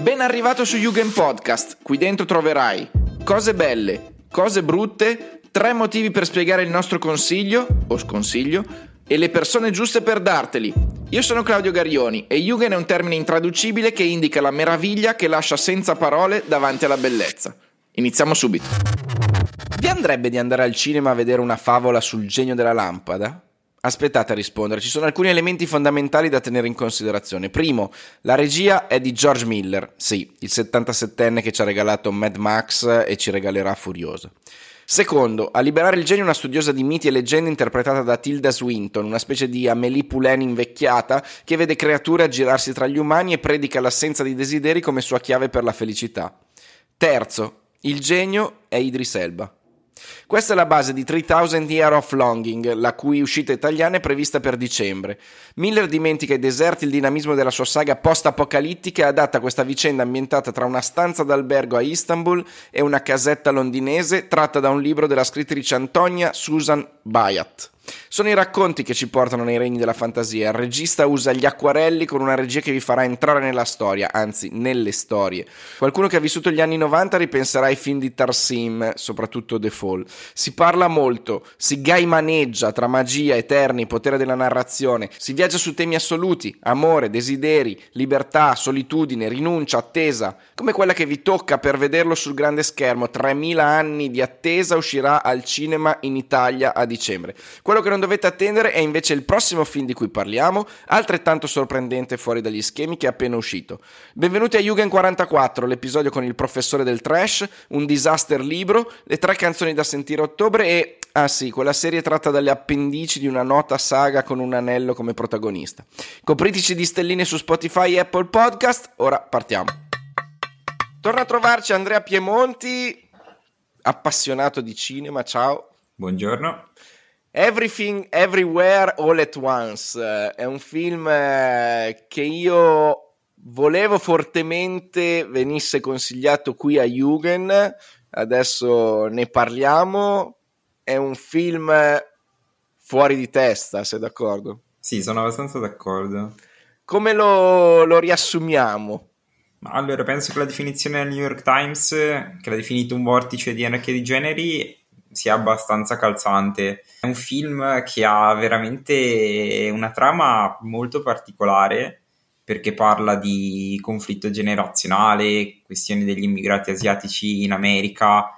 Ben arrivato su Jugend Podcast. Qui dentro troverai cose belle, cose brutte, tre motivi per spiegare il nostro consiglio o sconsiglio e le persone giuste per darteli. Io sono Claudio Garioni e Jugend è un termine intraducibile che indica la meraviglia che lascia senza parole davanti alla bellezza. Iniziamo subito. Vi andrebbe di andare al cinema a vedere una favola sul genio della lampada? Aspettate a rispondere, ci sono alcuni elementi fondamentali da tenere in considerazione. Primo, la regia è di George Miller, sì, il 77enne che ci ha regalato Mad Max e ci regalerà Furiosa. Secondo, a liberare il genio una studiosa di miti e leggende interpretata da Tilda Swinton, una specie di Amélie Poulain invecchiata che vede creature aggirarsi tra gli umani e predica l'assenza di desideri come sua chiave per la felicità. Terzo, il genio è Idris Elba. Questa è la base di 3000 Year of Longing, la cui uscita italiana è prevista per dicembre. Miller dimentica i deserti il dinamismo della sua saga post-apocalittica e adatta questa vicenda ambientata tra una stanza d'albergo a Istanbul e una casetta londinese tratta da un libro della scrittrice Antonia Susan Bayat. Sono i racconti che ci portano nei regni della fantasia. Il regista usa gli acquarelli con una regia che vi farà entrare nella storia, anzi nelle storie. Qualcuno che ha vissuto gli anni 90 ripenserà ai film di Tarsim, soprattutto The Fall. Si parla molto, si gaimaneggia tra magia, eterni, potere della narrazione, si viaggia su temi assoluti, amore, desideri, libertà, solitudine, rinuncia, attesa, come quella che vi tocca per vederlo sul grande schermo. 3000 anni di attesa uscirà al cinema in Italia a dicembre. Quello quello che non dovete attendere è invece il prossimo film di cui parliamo, altrettanto sorprendente fuori dagli schemi che è appena uscito. Benvenuti a Jugend 44, l'episodio con il professore del trash, un disaster libro, le tre canzoni da sentire a ottobre e, ah sì, quella serie tratta dalle appendici di una nota saga con un anello come protagonista. Copritici di stelline su Spotify e Apple Podcast, ora partiamo. Torna a trovarci Andrea Piemonti, appassionato di cinema, ciao. Buongiorno. Everything Everywhere All at Once è un film eh, che io volevo fortemente venisse consigliato qui a Jugend, adesso ne parliamo. È un film fuori di testa, sei d'accordo? Sì, sono abbastanza d'accordo. Come lo, lo riassumiamo? Allora, penso che la definizione del New York Times, che l'ha definito un vortice di anarchia di generi, sia abbastanza calzante. È un film che ha veramente una trama molto particolare perché parla di conflitto generazionale, questioni degli immigrati asiatici in America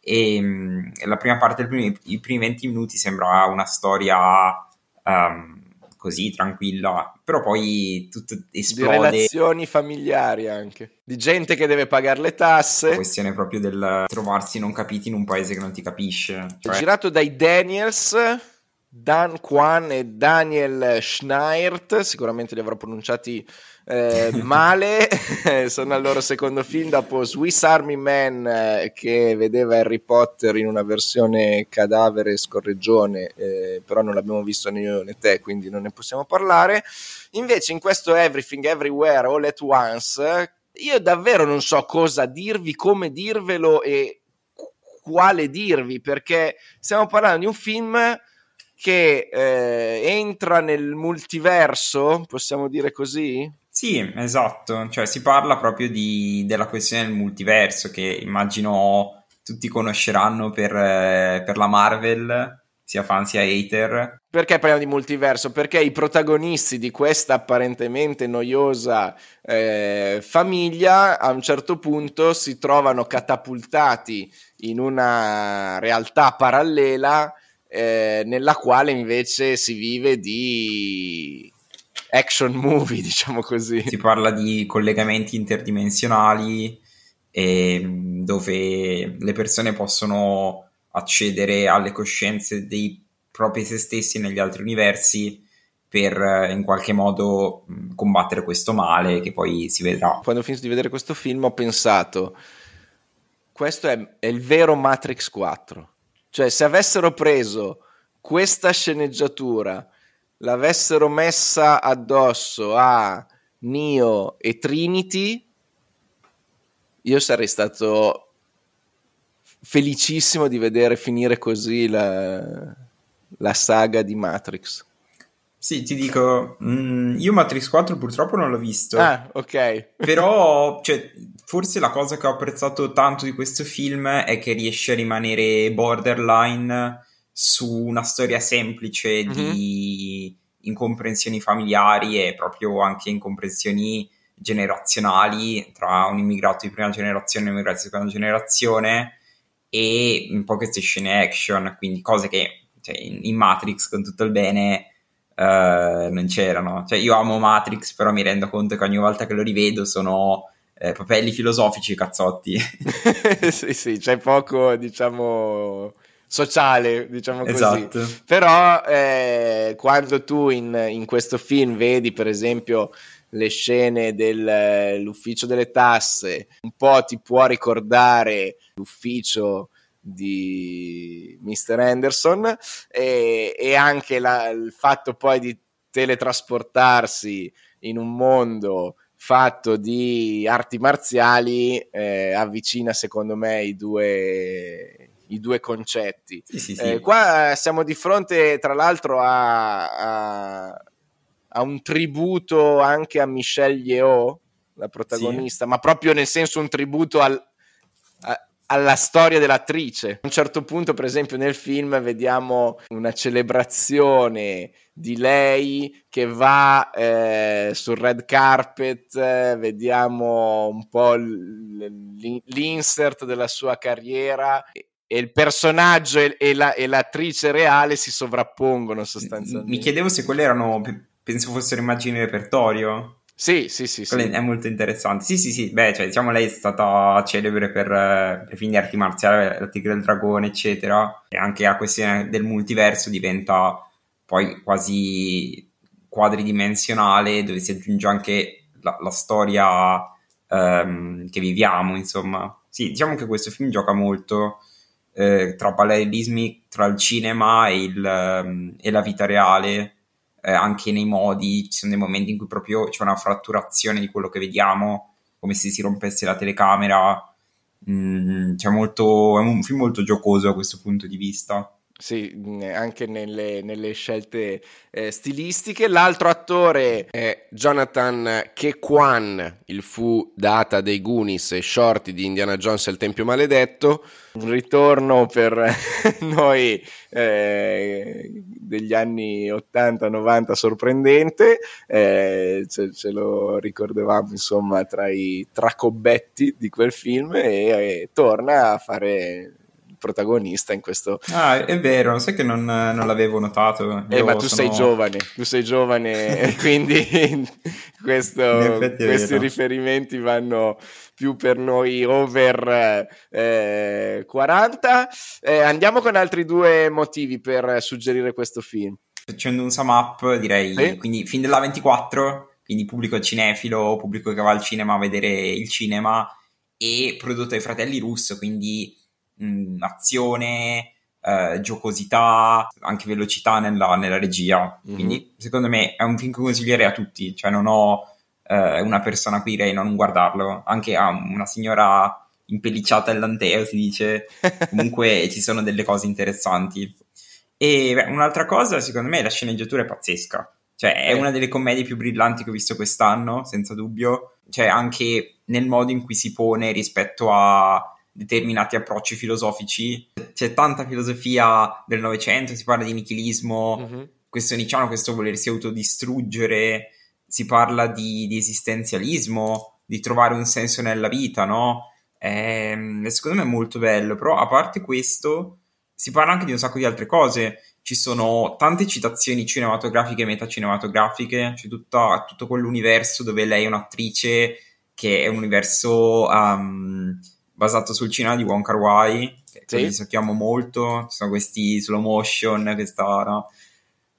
e mh, la prima parte, primi, i primi 20 minuti sembra una storia um, così tranquilla, però poi tutto esplode. Di relazioni familiari anche, di gente che deve pagare le tasse. La questione proprio del trovarsi non capiti in un paese che non ti capisce. Cioè... È girato dai Daniels, Dan Kwan e Daniel Schneert, sicuramente li avrò pronunciati eh, male, sono al loro secondo film dopo Swiss Army Man eh, che vedeva Harry Potter in una versione cadavere scorreggione, eh, però non l'abbiamo visto né io né te, quindi non ne possiamo parlare. Invece in questo Everything Everywhere All at Once, io davvero non so cosa dirvi, come dirvelo e quale dirvi, perché stiamo parlando di un film che eh, entra nel multiverso, possiamo dire così? Sì, esatto, cioè si parla proprio di, della questione del multiverso che immagino tutti conosceranno per, eh, per la Marvel, sia fan sia hater. Perché parliamo di multiverso? Perché i protagonisti di questa apparentemente noiosa eh, famiglia a un certo punto si trovano catapultati in una realtà parallela eh, nella quale invece si vive di action movie, diciamo così. Si parla di collegamenti interdimensionali ehm, dove le persone possono accedere alle coscienze dei propri se stessi negli altri universi per eh, in qualche modo combattere questo male che poi si vedrà. Quando ho finito di vedere questo film ho pensato, questo è, è il vero Matrix 4. Cioè se avessero preso questa sceneggiatura l'avessero messa addosso a Neo e Trinity, io sarei stato felicissimo di vedere finire così la, la saga di Matrix. Sì, ti dico, mh, mm, io Matrix 4 purtroppo non l'ho visto. Ah, ok. Però, cioè, forse la cosa che ho apprezzato tanto di questo film è che riesce a rimanere borderline su una storia semplice mm-hmm. di incomprensioni familiari e proprio anche incomprensioni generazionali tra un immigrato di prima generazione e un immigrato di seconda generazione e un po' queste scene action, quindi cose che cioè, in, in Matrix con tutto il bene uh, non c'erano. Cioè, io amo Matrix, però mi rendo conto che ogni volta che lo rivedo sono eh, papelli filosofici cazzotti. sì, sì, c'è poco, diciamo sociale, diciamo così. Esatto. Però eh, quando tu in, in, questo film vedi, per esempio, le scene dell'ufficio delle tasse, un po' ti può ricordare l'ufficio di Mr. Anderson e, e anche la, il fatto poi di teletrasportarsi in un mondo fatto di arti marziali eh, avvicina secondo me i due, i due concetti. Sì, sì, sì. Eh, qua siamo di fronte tra l'altro a, a, a un tributo anche a Michelle Yeoh, la protagonista, ma proprio nel senso un tributo al, alla storia dell'attrice. A un certo punto, per esempio, nel film vediamo una celebrazione di lei che va eh, sul red carpet, eh, vediamo un po' l'insert della sua carriera e il personaggio e, e, la, e l'attrice reale si sovrappongono sostanzialmente. Mi chiedevo se quelle erano, penso fossero immagini di repertorio. Sì, sì, sì, sì. È molto interessante. Sì, sì, sì. Beh, cioè, diciamo, lei è stata celebre per, per film di arti marziali, la Tigre del Dragone, eccetera. E anche la questione del multiverso diventa poi quasi quadridimensionale, dove si aggiunge anche la, la storia um, che viviamo, insomma. Sì, diciamo che questo film gioca molto eh, tra parallelismi tra il cinema e, il, um, e la vita reale eh, anche nei modi, ci sono dei momenti in cui proprio c'è una fratturazione di quello che vediamo, come se si rompesse la telecamera. Mm, molto, è un film molto giocoso da questo punto di vista. Sì, anche nelle, nelle scelte eh, stilistiche. L'altro attore è Jonathan Kekwan, il fu data dei Goonies e Shorty di Indiana Jones e il Tempio Maledetto. Un ritorno per noi eh, degli anni 80-90 sorprendente. Eh, ce, ce, lo ricordavamo insomma tra i tracobetti di quel film e, e torna a fare protagonista in questo. Ah, è vero, sai che non, non l'avevo notato. Eh, ma tu sono... sei giovane, tu sei giovane, quindi questo, questi riferimenti vanno più per noi over eh, 40. Eh, andiamo con altri due motivi per suggerire questo film. Facendo un sum up, direi, sì? quindi film della 24, quindi pubblico cinefilo, pubblico che va al cinema a vedere il cinema e prodotto dai fratelli russo, quindi mh, azione, eh, giocosità, anche velocità nella, nella regia. Mm-hmm. Quindi secondo me è un film che consiglierei a tutti, cioè non ho eh, una persona a cui direi non guardarlo, anche a una signora impellicciata all'anteo si dice, comunque ci sono delle cose interessanti. E beh, un'altra cosa, secondo me, la sceneggiatura è pazzesca. Cioè, è una delle commedie più brillanti che ho visto quest'anno, senza dubbio. Cioè, anche nel modo in cui si pone rispetto a determinati approcci filosofici. C'è tanta filosofia del Novecento, si parla di nichilismo, mm-hmm. questo Nietzscheano, questo volersi autodistruggere, si parla di, di, esistenzialismo, di trovare un senso nella vita, no? E, ehm, secondo me è molto bello, però a parte questo si parla anche di un sacco di altre cose. Ci sono tante citazioni cinematografiche e metacinematografiche, c'è tutta, tutto quell'universo dove lei è un'attrice che è un universo um, basato sul cinema di Wong Kar Wai, che sì. sappiamo molto, ci sono questi slow motion, questa, no?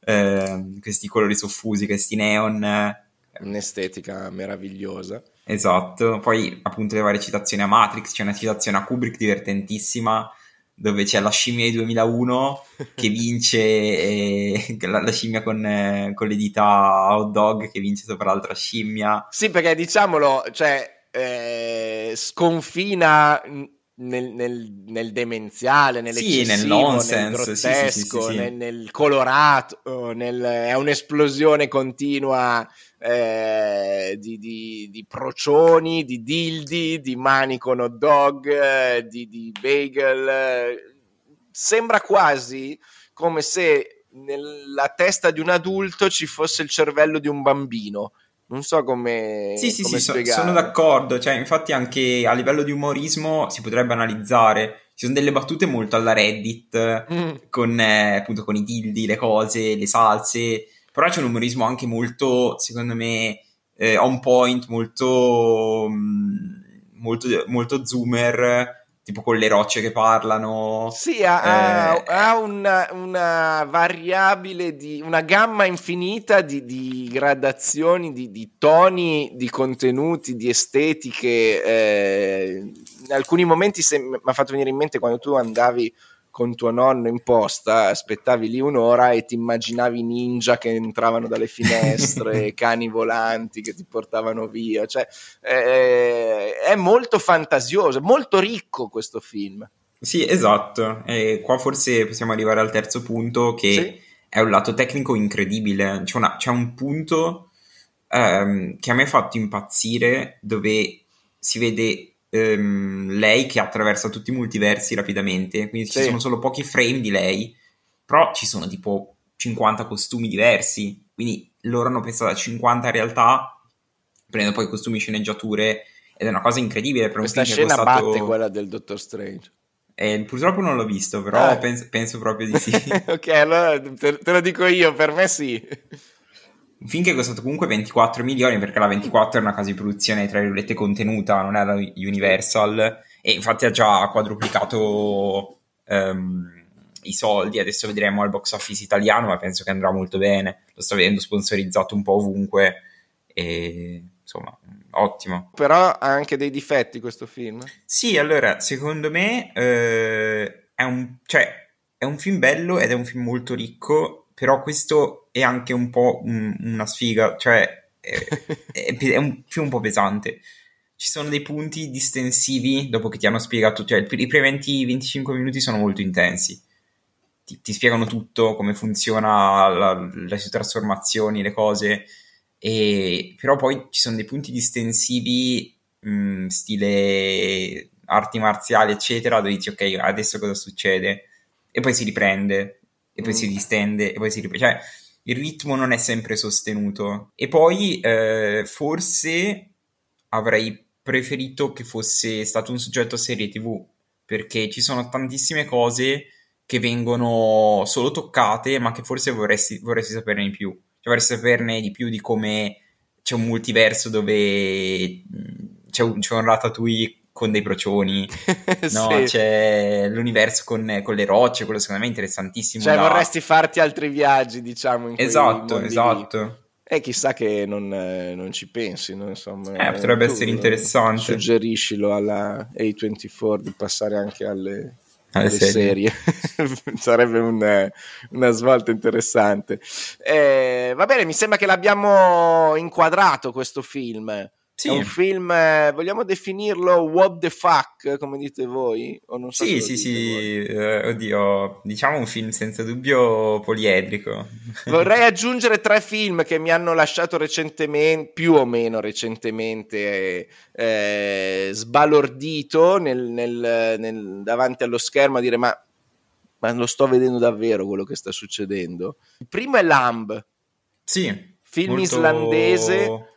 eh, questi colori soffusi, questi neon. Un'estetica meravigliosa. Esatto, poi appunto le varie citazioni a Matrix, c'è una citazione a Kubrick divertentissima dove c'è la scimmia di 2001 che vince eh, la, la, scimmia con, eh, con le dita hot dog che vince sopra l'altra scimmia. Sì, perché diciamolo, cioè eh, sconfina nel, nel, nel, demenziale, sì, nel nel grottesco, sì, sì, nel, nel, colorato, nel, è un'esplosione continua eh, di, di, di, procioni, di dildi, di mani con hot dog, eh, di, di bagel. Sembra quasi come se nella testa di un adulto ci fosse il cervello di un bambino non so come. Sì, sì, come sì, so, sono d'accordo. Cioè, infatti, anche a livello di umorismo si potrebbe analizzare. Ci sono delle battute molto alla Reddit mm. con, eh, appunto, con i dildi, le cose, le salse. Però c'è un umorismo anche molto, secondo me, eh, on point, molto, mm, molto, molto zoomer tipo con le rocce che parlano. Sì, ha, eh, ha una, una, variabile di una gamma infinita di, di gradazioni, di, di, toni, di contenuti, di estetiche. Eh, in alcuni momenti mi ha fatto venire in mente quando tu andavi con tuo nonno in posta, aspettavi lì un'ora e ti immaginavi ninja che entravano dalle finestre, cani volanti che ti portavano via. Cioè, è, è molto fantasioso, molto ricco questo film. Sì, esatto. E qua forse possiamo arrivare al terzo punto che sì. è un lato tecnico incredibile. C'è, una, c'è un punto um, che a me ha fatto impazzire dove si vede ehm, lei che attraversa tutti i multiversi rapidamente, quindi sì. ci sono solo pochi frame di lei, però ci sono tipo 50 costumi diversi, quindi loro hanno pensato a 50 realtà, prendendo poi costumi sceneggiature, ed è una cosa incredibile per Questa un film che è costato... batte quella del Doctor Strange. Eh, purtroppo non l'ho visto, però ah. penso, penso, proprio di sì. ok, allora te, te, lo dico io, per me sì. Un film che è costato comunque 24 milioni perché la 24 è una casa di produzione tra virgolette contenuta, non è la Universal e infatti ha già quadruplicato um, i soldi, adesso vedremo al box office italiano ma penso che andrà molto bene, lo sto vedendo sponsorizzato un po' ovunque e insomma ottimo. Però ha anche dei difetti questo film? Sì, allora secondo me eh, è, un, cioè, è un film bello ed è un film molto ricco però questo è anche un po' un, una sfiga, cioè è, è, è, un film un po' pesante. Ci sono dei punti distensivi dopo che ti hanno spiegato, cioè i primi 20-25 minuti sono molto intensi. Ti, ti spiegano tutto, come funziona la, le sue trasformazioni, le cose, e, però poi ci sono dei punti distensivi, mh, stile arti marziali, eccetera, dove dici ok, adesso cosa succede? E poi si riprende e poi mm. si distende e poi si riprende. Cioè, il ritmo non è sempre sostenuto. E poi eh, forse avrei preferito che fosse stato un soggetto a serie TV, perché ci sono tantissime cose che vengono solo toccate, ma che forse vorresti, vorresti saperne di più. Cioè, vorresti saperne di più di come c'è un multiverso dove mm, c'è un, c'è un Ratatouille con dei procioni, no? sì. c'è l'universo con, con, le rocce, quello secondo me è interessantissimo. Cioè da... vorresti farti altri viaggi, diciamo, Esatto, esatto. E chissà che non, non ci pensi, no? Insomma, eh, potrebbe tu, essere interessante. Suggeriscilo alla A24 di passare anche alle, alle serie, serie. sarebbe un, una svolta interessante. Eh, va bene, mi sembra che l'abbiamo inquadrato questo film. Sì. È un film, eh, vogliamo definirlo what the fuck, come dite voi? O non so sì, sì, sì, eh, oddio, diciamo un film senza dubbio poliedrico. Vorrei aggiungere tre film che mi hanno lasciato recentemente, più o meno recentemente, eh, sbalordito nel, nel, nel, davanti allo schermo a dire ma, ma lo sto vedendo davvero quello che sta succedendo. Il primo è Lamb. Sì. Film molto... islandese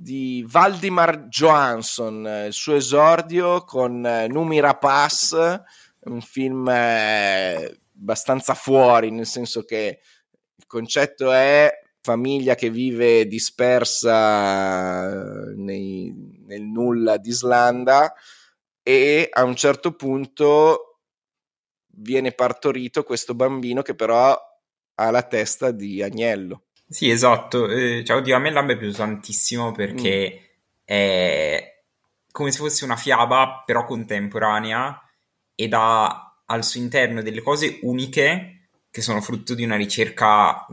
di Valdimar Johansson, il suo esordio con eh, Numi Rapaz, un film eh, abbastanza fuori, nel senso che il concetto è famiglia che vive dispersa eh, nei, nel nulla d'Islanda e a un certo punto viene partorito questo bambino che però ha la testa di agnello sì, esatto. Eh, cioè, oddio, a me Lamb è piaciuto tantissimo perché mm. è come se fosse una fiaba, però contemporanea, ed ha al suo interno delle cose uniche che sono frutto di una ricerca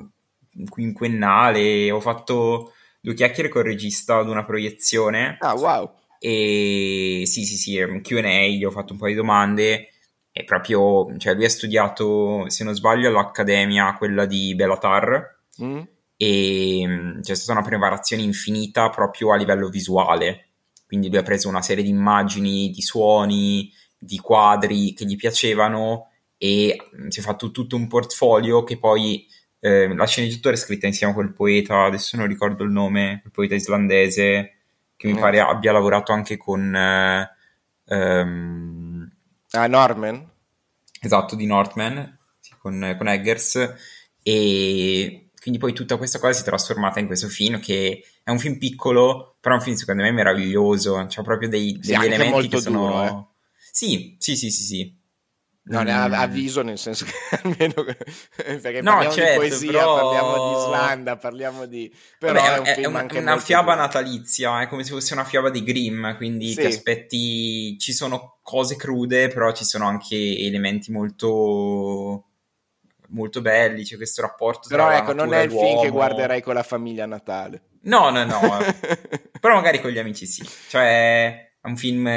quinquennale. Ho fatto due chiacchiere con il regista ad una proiezione. Ah, wow! E sì, sì, sì, un QA, gli ho fatto un po' di domande. E proprio, cioè, lui ha studiato, se non sbaglio, all'Accademia, quella di Bellatar. Mm. E mm, c'è stata una preparazione infinita proprio a livello visuale. Quindi lui ha preso una serie di immagini, di suoni, di quadri che gli piacevano e mm, si è fatto tutto un portfolio che poi eh, la sceneggiatura è scritta insieme a quel poeta, adesso non ricordo il nome, il poeta islandese che mi mm. pare abbia lavorato anche con... Eh, um, ah, Norman? Esatto, di Northman, sì, con, con Eggers e quindi poi tutta questa cosa si è trasformata in questo film che è un film piccolo, però è un film secondo me meraviglioso, c'ha proprio dei, degli sì, elementi che sono... Duro, eh. Sì, sì, sì, sì, sì. No, ne mm. avviso nel senso che almeno perché no, parliamo certo, di poesia, però... parliamo di Islanda, parliamo di però Vabbè, è un film è una fiaba duro. natalizia, è come se fosse una fiaba di Grimm, quindi sì. ti aspetti ci sono cose crude, però ci sono anche elementi molto molto belli, c'è questo rapporto Però ecco, non è il film che guarderai con la famiglia a Natale. No, no, no. però magari con gli amici sì. Cioè, è un film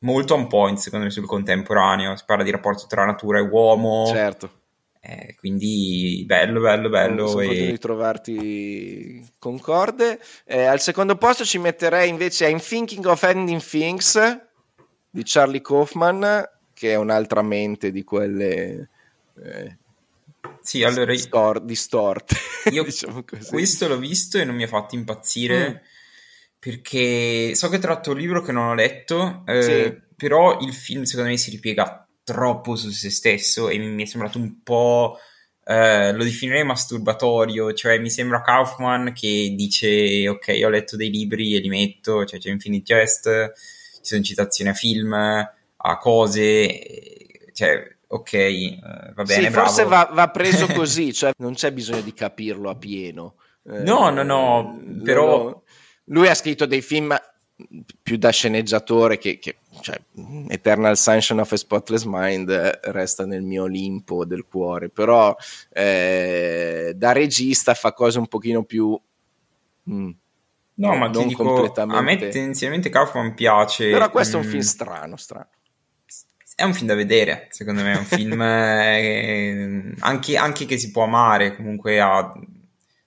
molto on point secondo me sul contemporaneo, si parla di rapporto tra natura e uomo. Certo. Eh, quindi bello, bello, bello. Sono e... di trovarti concorde. Eh, al secondo posto ci metterei invece I'm Thinking of Ending Things di Charlie Kaufman, che è un'altra mente di quelle... Eh, sì, allora stor- distorte. Io diciamo questo l'ho visto e non mi ha fatto impazzire. Mm perché so che tratto un libro che non ho letto, eh, sì. però il film secondo me si ripiega troppo su se stesso e mi, è sembrato un po'... Eh, lo definirei masturbatorio, cioè mi sembra Kaufman che dice ok ho letto dei libri e li metto, cioè c'è Infinite Jest, ci sono citazioni a film, a cose, cioè ok, eh, va bene. Sì, forse va, va, preso così, cioè non c'è bisogno di capirlo a pieno. no, no, no, però... Lo, lui ha scritto dei film più da sceneggiatore che, che cioè, Eternal Sunshine of a Spotless Mind eh, resta nel mio Olimpo del cuore, però eh, da regista fa cose un pochino più... Mm, no, ma ti dico, completamente... a me tendenzialmente Kaufman piace. Però questo mm, è un mm. film strano, strano. È un film da vedere, secondo me, è un film eh, anche, anche, che si può amare, comunque ha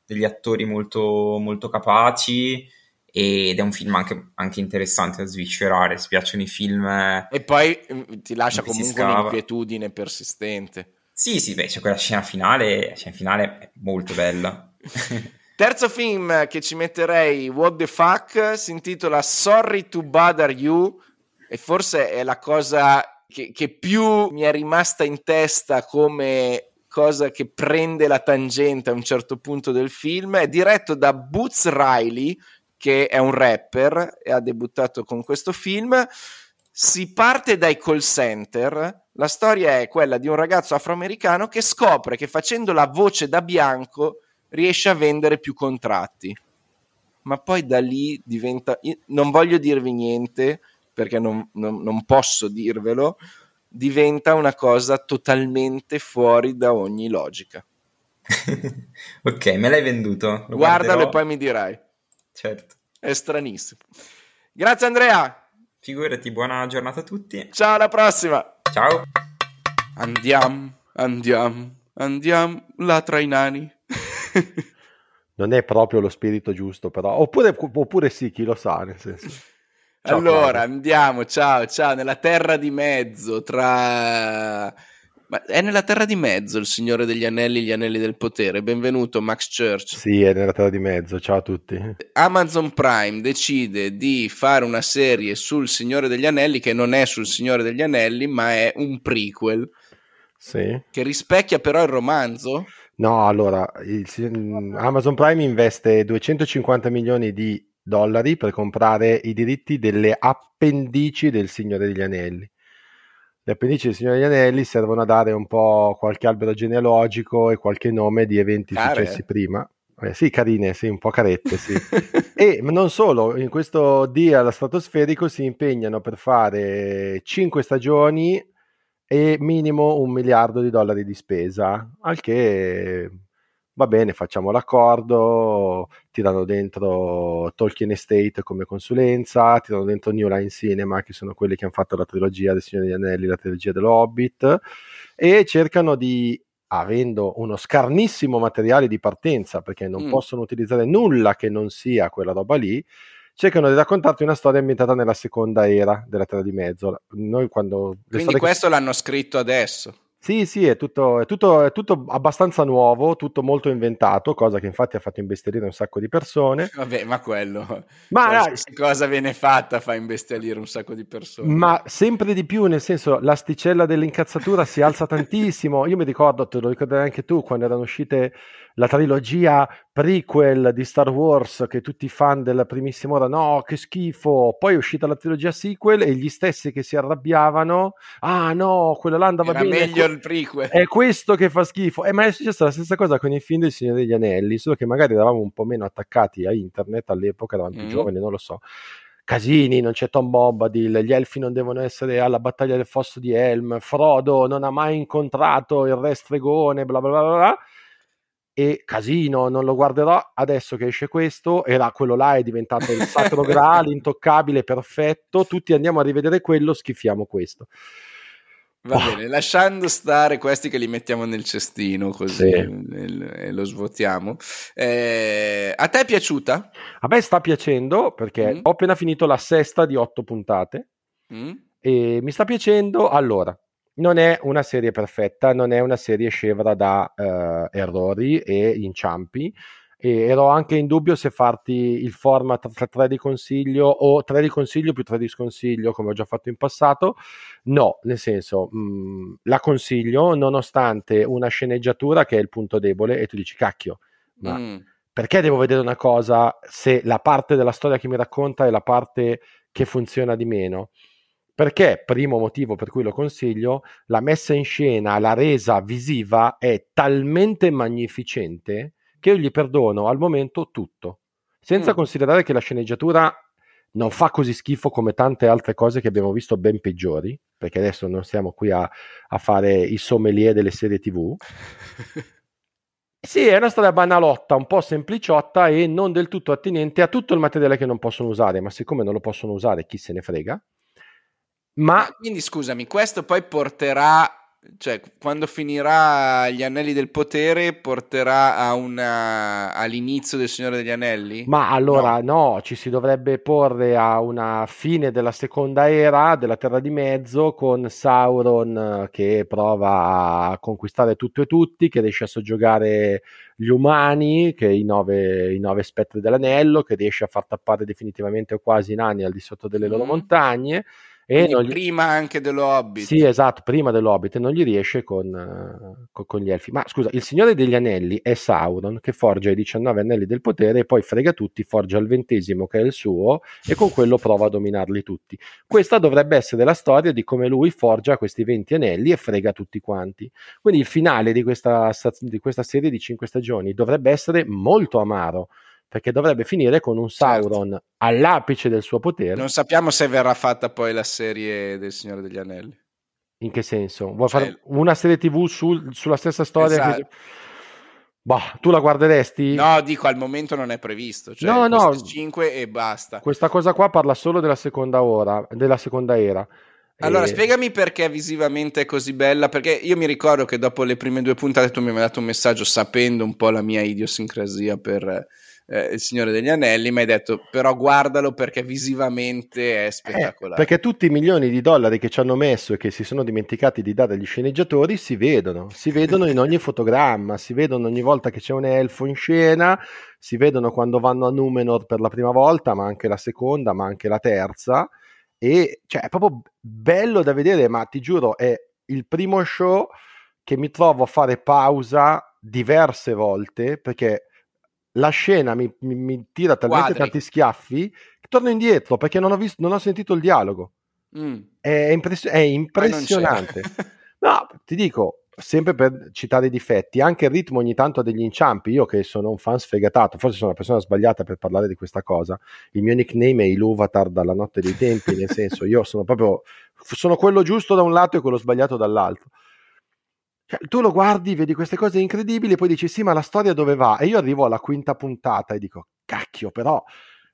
degli attori molto, molto capaci ed è un film anche, anche, interessante da sviscerare, se piacciono i film... E poi mm, ti lascia comunque un'inquietudine persistente. Sì, sì, beh, c'è quella scena finale, la scena finale è molto bella. Terzo film che ci metterei, What the Fuck, si intitola Sorry to Bother You e forse è la cosa che, che più mi è rimasta in testa come cosa che prende la tangente a un certo punto del film. È diretto da Boots Riley, che è un rapper e ha debuttato con questo film. Si parte dai call center. La storia è quella di un ragazzo afroamericano che scopre che facendo la voce da bianco riesce a vendere più contratti. Ma poi da lì diventa. Non voglio dirvi niente perché non, non, non posso dirvelo. Diventa una cosa totalmente fuori da ogni logica. ok, me l'hai venduto. Lo Guardalo guarderò. e poi mi dirai. Certo. È stranissimo. Grazie Andrea. Figurati, buona giornata a tutti. Ciao, alla prossima. Ciao. Andiamo, andiamo, andiamo là tra i nani. non è proprio lo spirito giusto, però. Oppure, oppure sì, chi lo sa, nel senso. Ciao, allora, Claudio. andiamo, ciao, ciao, nella terra di mezzo, tra ma è nella terra di mezzo il Signore degli Anelli, gli Anelli del Potere. Benvenuto Max Church. Sì, è nella terra di mezzo. Ciao a tutti. Amazon Prime decide di fare una serie sul Signore degli Anelli che non è sul Signore degli Anelli, ma è un prequel. Sì. Che rispecchia però il romanzo. No, allora, il, Amazon Prime investe 250 milioni di dollari per comprare i diritti delle appendici del Signore degli Anelli le appendici del Signore degli Anelli servono a dare un po' qualche albero genealogico e qualche nome di eventi Care. successi prima. Eh, sì, carine, sì, un po' carette, sì. e non solo, in questo dia stratosferico si impegnano per fare 5 stagioni e minimo un miliardo di dollari di spesa, al che va bene, facciamo l'accordo, tirano dentro Tolkien Estate come consulenza, tirano dentro New Line Cinema, che sono quelli che hanno fatto la trilogia del Signore degli Anelli, la trilogia dell'Hobbit, e cercano di avendo uno scarnissimo materiale di partenza, perché non mm. possono utilizzare nulla che non sia quella roba lì, cercano di raccontarti una storia ambientata nella seconda era della Terra di Mezzo. Noi quando Quindi questo che... l'hanno scritto adesso. Sì, sì, è tutto, è, tutto, è tutto, abbastanza nuovo, tutto molto inventato, cosa che infatti ha fatto imbestialire un sacco di persone. Vabbè, ma quello, ma qualsiasi cosa viene fatta fa imbestialire un sacco di persone. Ma sempre di più, nel senso, l'asticella dell'incazzatura si alza tantissimo. Io mi ricordo, te lo ricorderai anche tu, quando erano uscite la trilogia prequel di Star Wars che tutti i fan della primissima ora no che schifo! Poi è uscita la trilogia sequel e gli stessi che si arrabbiavano ah no quello là andava Era bene meglio il prequel. è questo che fa schifo. Eh, ma è successa la stessa cosa con i film del Signore degli Anelli solo che magari eravamo un po' meno attaccati a internet all'epoca eravamo più mm. giovani non lo so. Casini, non c'è Tom Bombadil, gli elfi non devono essere alla battaglia del fosso di Helm, Frodo non ha mai incontrato il re stregone, bla bla bla bla e casino, non lo guarderò adesso che esce questo, era quello là è diventato il sacro graal, intoccabile, perfetto, tutti andiamo a rivedere quello, schifiamo questo. Va oh. bene, lasciando stare questi che li mettiamo nel cestino così sì. e lo svuotiamo. Eh, a te è piaciuta? A me sta piacendo perché mm. ho appena finito la sesta di otto puntate mm. e mi sta piacendo. Allora, non è una serie perfetta, non è una serie scevra da uh, errori e inciampi. E ero anche in dubbio se farti il format tra 3 di consiglio o 3 di consiglio più 3 di sconsiglio, come ho già fatto in passato. No, nel senso, mh, mm, la consiglio nonostante una sceneggiatura che è il punto debole e tu dici cacchio, ma mm. perché devo vedere una cosa se la parte della storia che mi racconta è la parte che funziona di meno? Perché, primo motivo per cui lo consiglio, la messa in scena, la resa visiva è talmente magnificente che io gli perdono al momento tutto, senza mm. considerare che la sceneggiatura non fa così schifo come tante altre cose che abbiamo visto ben peggiori, perché adesso non stiamo qui a, a fare i sommelier delle serie tv. Sì, è una storia banalotta, un po' sempliciotta e non del tutto attinente a tutto il materiale che non possono usare, ma siccome non lo possono usare, chi se ne frega. Ma quindi scusami, questo poi porterà, cioè quando finirà gli anelli del potere, porterà una, all'inizio del Signore degli Anelli? Ma allora no. no. ci si dovrebbe porre a una fine della seconda era della Terra di Mezzo con Sauron che prova a conquistare tutto e tutti, che riesce a soggiogare gli umani, che i nove, i nove spettri dell'anello, che riesce a far tappare definitivamente o quasi i nani al di sotto delle mm. loro montagne e gli... prima anche dello Hobbit. Sì, esatto, prima dello Hobbit e non gli riesce con, con, con, gli elfi. Ma scusa, il Signore degli Anelli è Sauron che forgia i 19 anelli del potere e poi frega tutti, forgia il ventesimo che è il suo e con quello prova a dominarli tutti. Questa dovrebbe essere la storia di come lui forgia questi 20 anelli e frega tutti quanti. Quindi il finale di questa, di questa serie di 5 stagioni dovrebbe essere molto amaro perché dovrebbe finire con un certo. Sauron certo. all'apice del suo potere. Non sappiamo se verrà fatta poi la serie del Signore degli Anelli. In che senso? Vuoi cioè, fare una serie TV sul, sulla stessa storia? Esatto. Che... Bah, tu la guarderesti? No, dico al momento non è previsto. Cioè no, no. 5 e basta. Questa cosa qua parla solo della seconda ora, della seconda era. Allora, e... spiegami perché visivamente è così bella, perché io mi ricordo che dopo le prime due puntate tu mi hai dato un messaggio sapendo un po' la mia idiosincrasia per eh, Il Signore degli Anelli, mi hai detto però guardalo perché visivamente è spettacolare. Eh, perché tutti i milioni di dollari che ci hanno messo e che si sono dimenticati di dare agli sceneggiatori si vedono, si vedono in ogni fotogramma, si vedono ogni volta che c'è un elfo in scena, si vedono quando vanno a Numenor per la prima volta, ma anche la seconda, ma anche la terza. E cioè, è proprio bello da vedere, ma ti giuro, è il primo show che mi trovo a fare pausa diverse volte perché la scena mi, mi, mi tira talmente Quadri. tanti schiaffi che torno indietro perché non ho, visto, non ho sentito il dialogo. Mm. È, impress- è, impressionante. no, ti dico, sempre per citare i difetti, anche il ritmo ogni tanto ha degli inciampi. Io che sono un fan sfegatato, forse sono la persona sbagliata per parlare di questa cosa. Il mio nickname è Iluvatar dalla notte dei tempi, nel senso io sono proprio sono quello giusto da un lato e quello sbagliato dall'altro Cioè, tu lo guardi, vedi queste cose incredibili, poi dici sì, ma la storia dove va? E io arrivo alla quinta puntata e dico, cacchio, però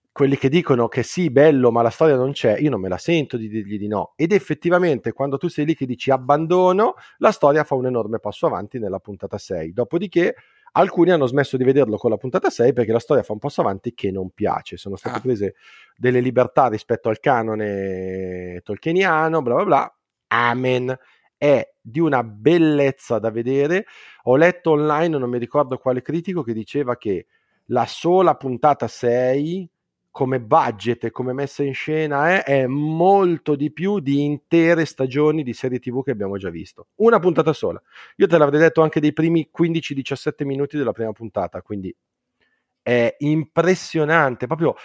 quelli che dicono che sì, bello, ma la storia non c'è, io non me la sento di dirgli di no. Ed effettivamente, quando tu sei lì che dici abbandono, la storia fa un enorme passo avanti nella puntata 6. Dopodiché, alcuni hanno smesso di vederlo con la puntata 6 perché la storia fa un passo avanti che non piace. Sono state ah. prese delle libertà rispetto al canone tolkieniano, bla bla bla. Amen. È di una bellezza da vedere. Ho letto online, non mi ricordo quale critico, che diceva che la sola puntata 6 come budget e come messa in scena è, è molto di più di intere stagioni di serie tv che abbiamo già visto. Una puntata sola. Io te l'avrei detto anche dei primi 15-17 minuti della prima puntata, quindi è impressionante, proprio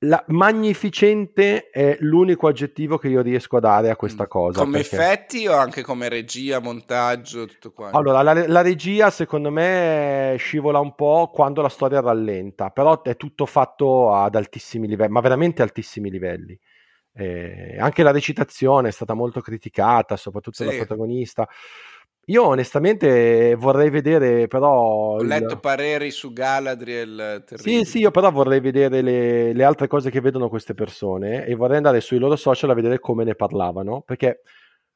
la, magnificente è l'unico aggettivo che io riesco a dare a questa mm. cosa. Come perché... effetti o anche come regia, montaggio, tutto quanto? Allora, la, la, regia secondo me scivola un po' quando la storia rallenta, però è tutto fatto ad altissimi livelli, ma veramente altissimi livelli. Eh, anche la recitazione è stata molto criticata, soprattutto sì. la protagonista. Io onestamente vorrei vedere però... Ho letto il... pareri su Galadriel. Terribili. Sì, sì, io però vorrei vedere le, le, altre cose che vedono queste persone e vorrei andare sui loro social a vedere come ne parlavano, perché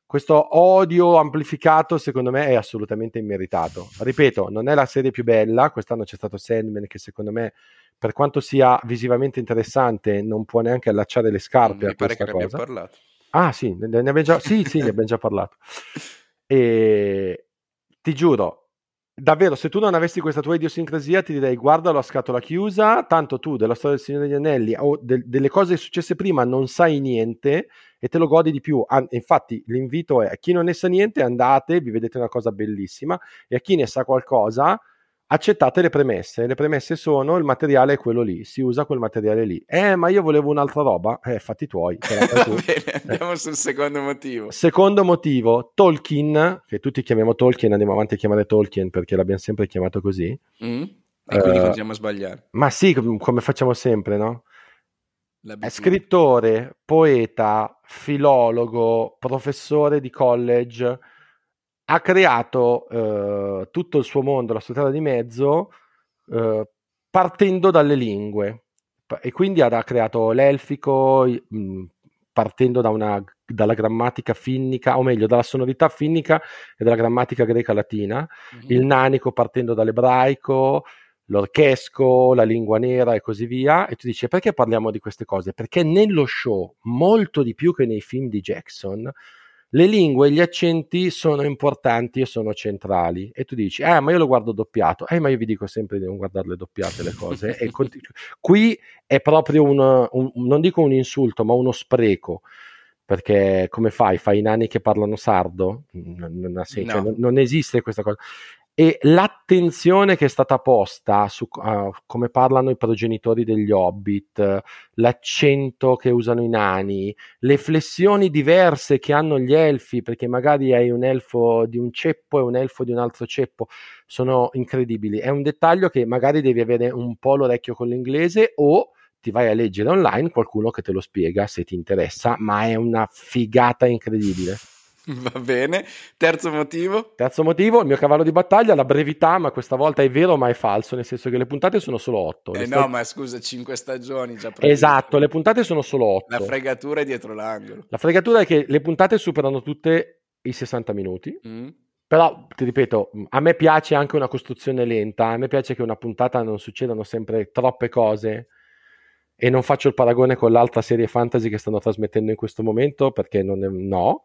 questo odio amplificato secondo me è assolutamente immeritato. Ripeto, non è la serie più bella, quest'anno c'è stato Sandman che secondo me per quanto sia visivamente interessante non può neanche allacciare le scarpe Mi a cosa. Pare che ne abbiamo parlato. Ah sì, ne, ne abbiamo già, sì, sì, ne abbiamo già parlato. E ti giuro, davvero, se tu non avessi questa tua idiosincrasia, ti direi guardalo a scatola chiusa, tanto tu della storia del Signore degli Anelli o de- delle cose successe prima non sai niente e te lo godi di più. An- infatti, l'invito è a chi non ne sa niente, andate, vi vedete una cosa bellissima e a chi ne sa qualcosa, accettate le premesse. Le premesse sono il materiale è quello lì, si usa quel materiale lì. Eh, ma io volevo un'altra roba. Eh, fatti tuoi. Va bene, andiamo eh. sul secondo motivo. Secondo motivo, Tolkien, che tutti chiamiamo Tolkien, andiamo avanti a chiamare Tolkien perché l'abbiamo sempre chiamato così. Mm? E quindi uh, continuiamo a sbagliare. Ma sì, come facciamo sempre, no? È scrittore, poeta, filologo, professore di college ha creato eh, tutto il suo mondo, la sua terra di mezzo, eh, partendo dalle lingue. E quindi ha creato l'elfico mh, partendo da una, dalla grammatica finnica, o meglio, dalla sonorità finnica e dalla grammatica greca latina, mm-hmm. il nanico partendo dall'ebraico, l'orchesco, la lingua nera e così via. E tu dici perché parliamo di queste cose? Perché nello show, molto di più che nei film di Jackson, le lingue e gli accenti sono importanti e sono centrali. E tu dici, eh, ma io lo guardo doppiato. Eh, ma io vi dico sempre di non guardarle doppiate le cose. continu- qui è proprio un, un, non dico un insulto, ma uno spreco. Perché come fai? Fai i nani che parlano sardo? Non, non, senso, no. non, non esiste questa cosa e l'attenzione che è stata posta su uh, come parlano i progenitori degli hobbit, l'accento che usano i nani, le flessioni diverse che hanno gli elfi, perché magari hai un elfo di un ceppo e un elfo di un altro ceppo, sono incredibili. È un dettaglio che magari devi avere un po' l'orecchio con l'inglese o ti vai a leggere online qualcuno che te lo spiega se ti interessa, ma è una figata incredibile. Va bene. Terzo motivo? Terzo motivo, il mio cavallo di battaglia, la brevità, ma questa volta è vero ma è falso, nel senso che le puntate sono solo otto. Eh no, ma scusa, cinque stagioni già previste. Esatto, le puntate sono solo otto. La fregatura è dietro l'angolo. La fregatura è che le puntate superano tutte i 60 minuti. Mm. Però, ti ripeto, a me piace anche una costruzione lenta, a me piace che una puntata non succedano sempre troppe cose e non faccio il paragone con l'altra serie fantasy che stanno trasmettendo in questo momento perché non è, no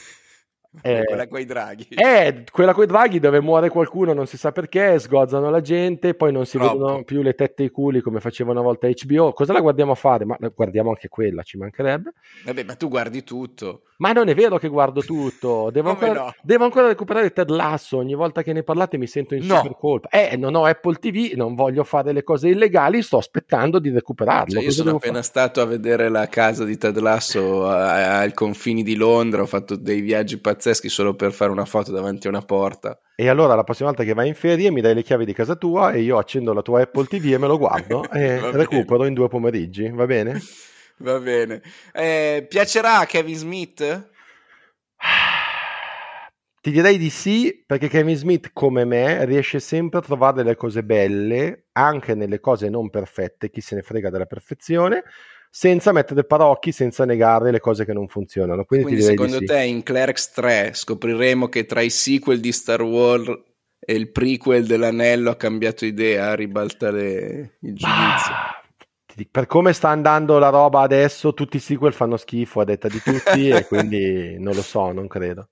eh, quella con i draghi. Eh, quella con i draghi dove muore qualcuno, non si sa perché, sgozzano la gente, poi non si Troppo. vedono più le tette e i culi come faceva una volta HBO. Cosa la guardiamo a fare? Ma guardiamo anche quella, ci mancherebbe. Vabbè, ma tu guardi tutto. Ma non è vero che guardo tutto. Devo, ancora, no? devo ancora, recuperare Ted Lasso. Ogni volta che ne parlate mi sento in no. super colpa. Eh, non ho Apple TV, non voglio fare le cose illegali, sto aspettando di recuperarlo. Cioè, io sono appena fare? stato a vedere la casa di Ted Lasso ai confini di Londra, ho fatto dei viaggi pazzeschi solo per fare una foto davanti a una porta. E allora la prossima volta che vai in ferie mi dai le chiavi di casa tua e io accendo la tua Apple TV e me lo guardo e recupero in due pomeriggi, va bene? Va bene. Eh, piacerà a Kevin Smith? Ti direi di sì, perché Kevin Smith, come me, riesce sempre a trovare delle cose belle, anche nelle cose non perfette, chi se ne frega della perfezione, senza mettere parocchi, senza negare le cose che non funzionano. Quindi, Quindi secondo sì. te in Clerks 3 scopriremo che tra i sequel di Star Wars e il prequel dell'anello ha cambiato idea, a ribaltare il giudizio? Ah, per come sta andando la roba adesso, tutti i sequel fanno schifo a detta di tutti e quindi non lo so, non credo.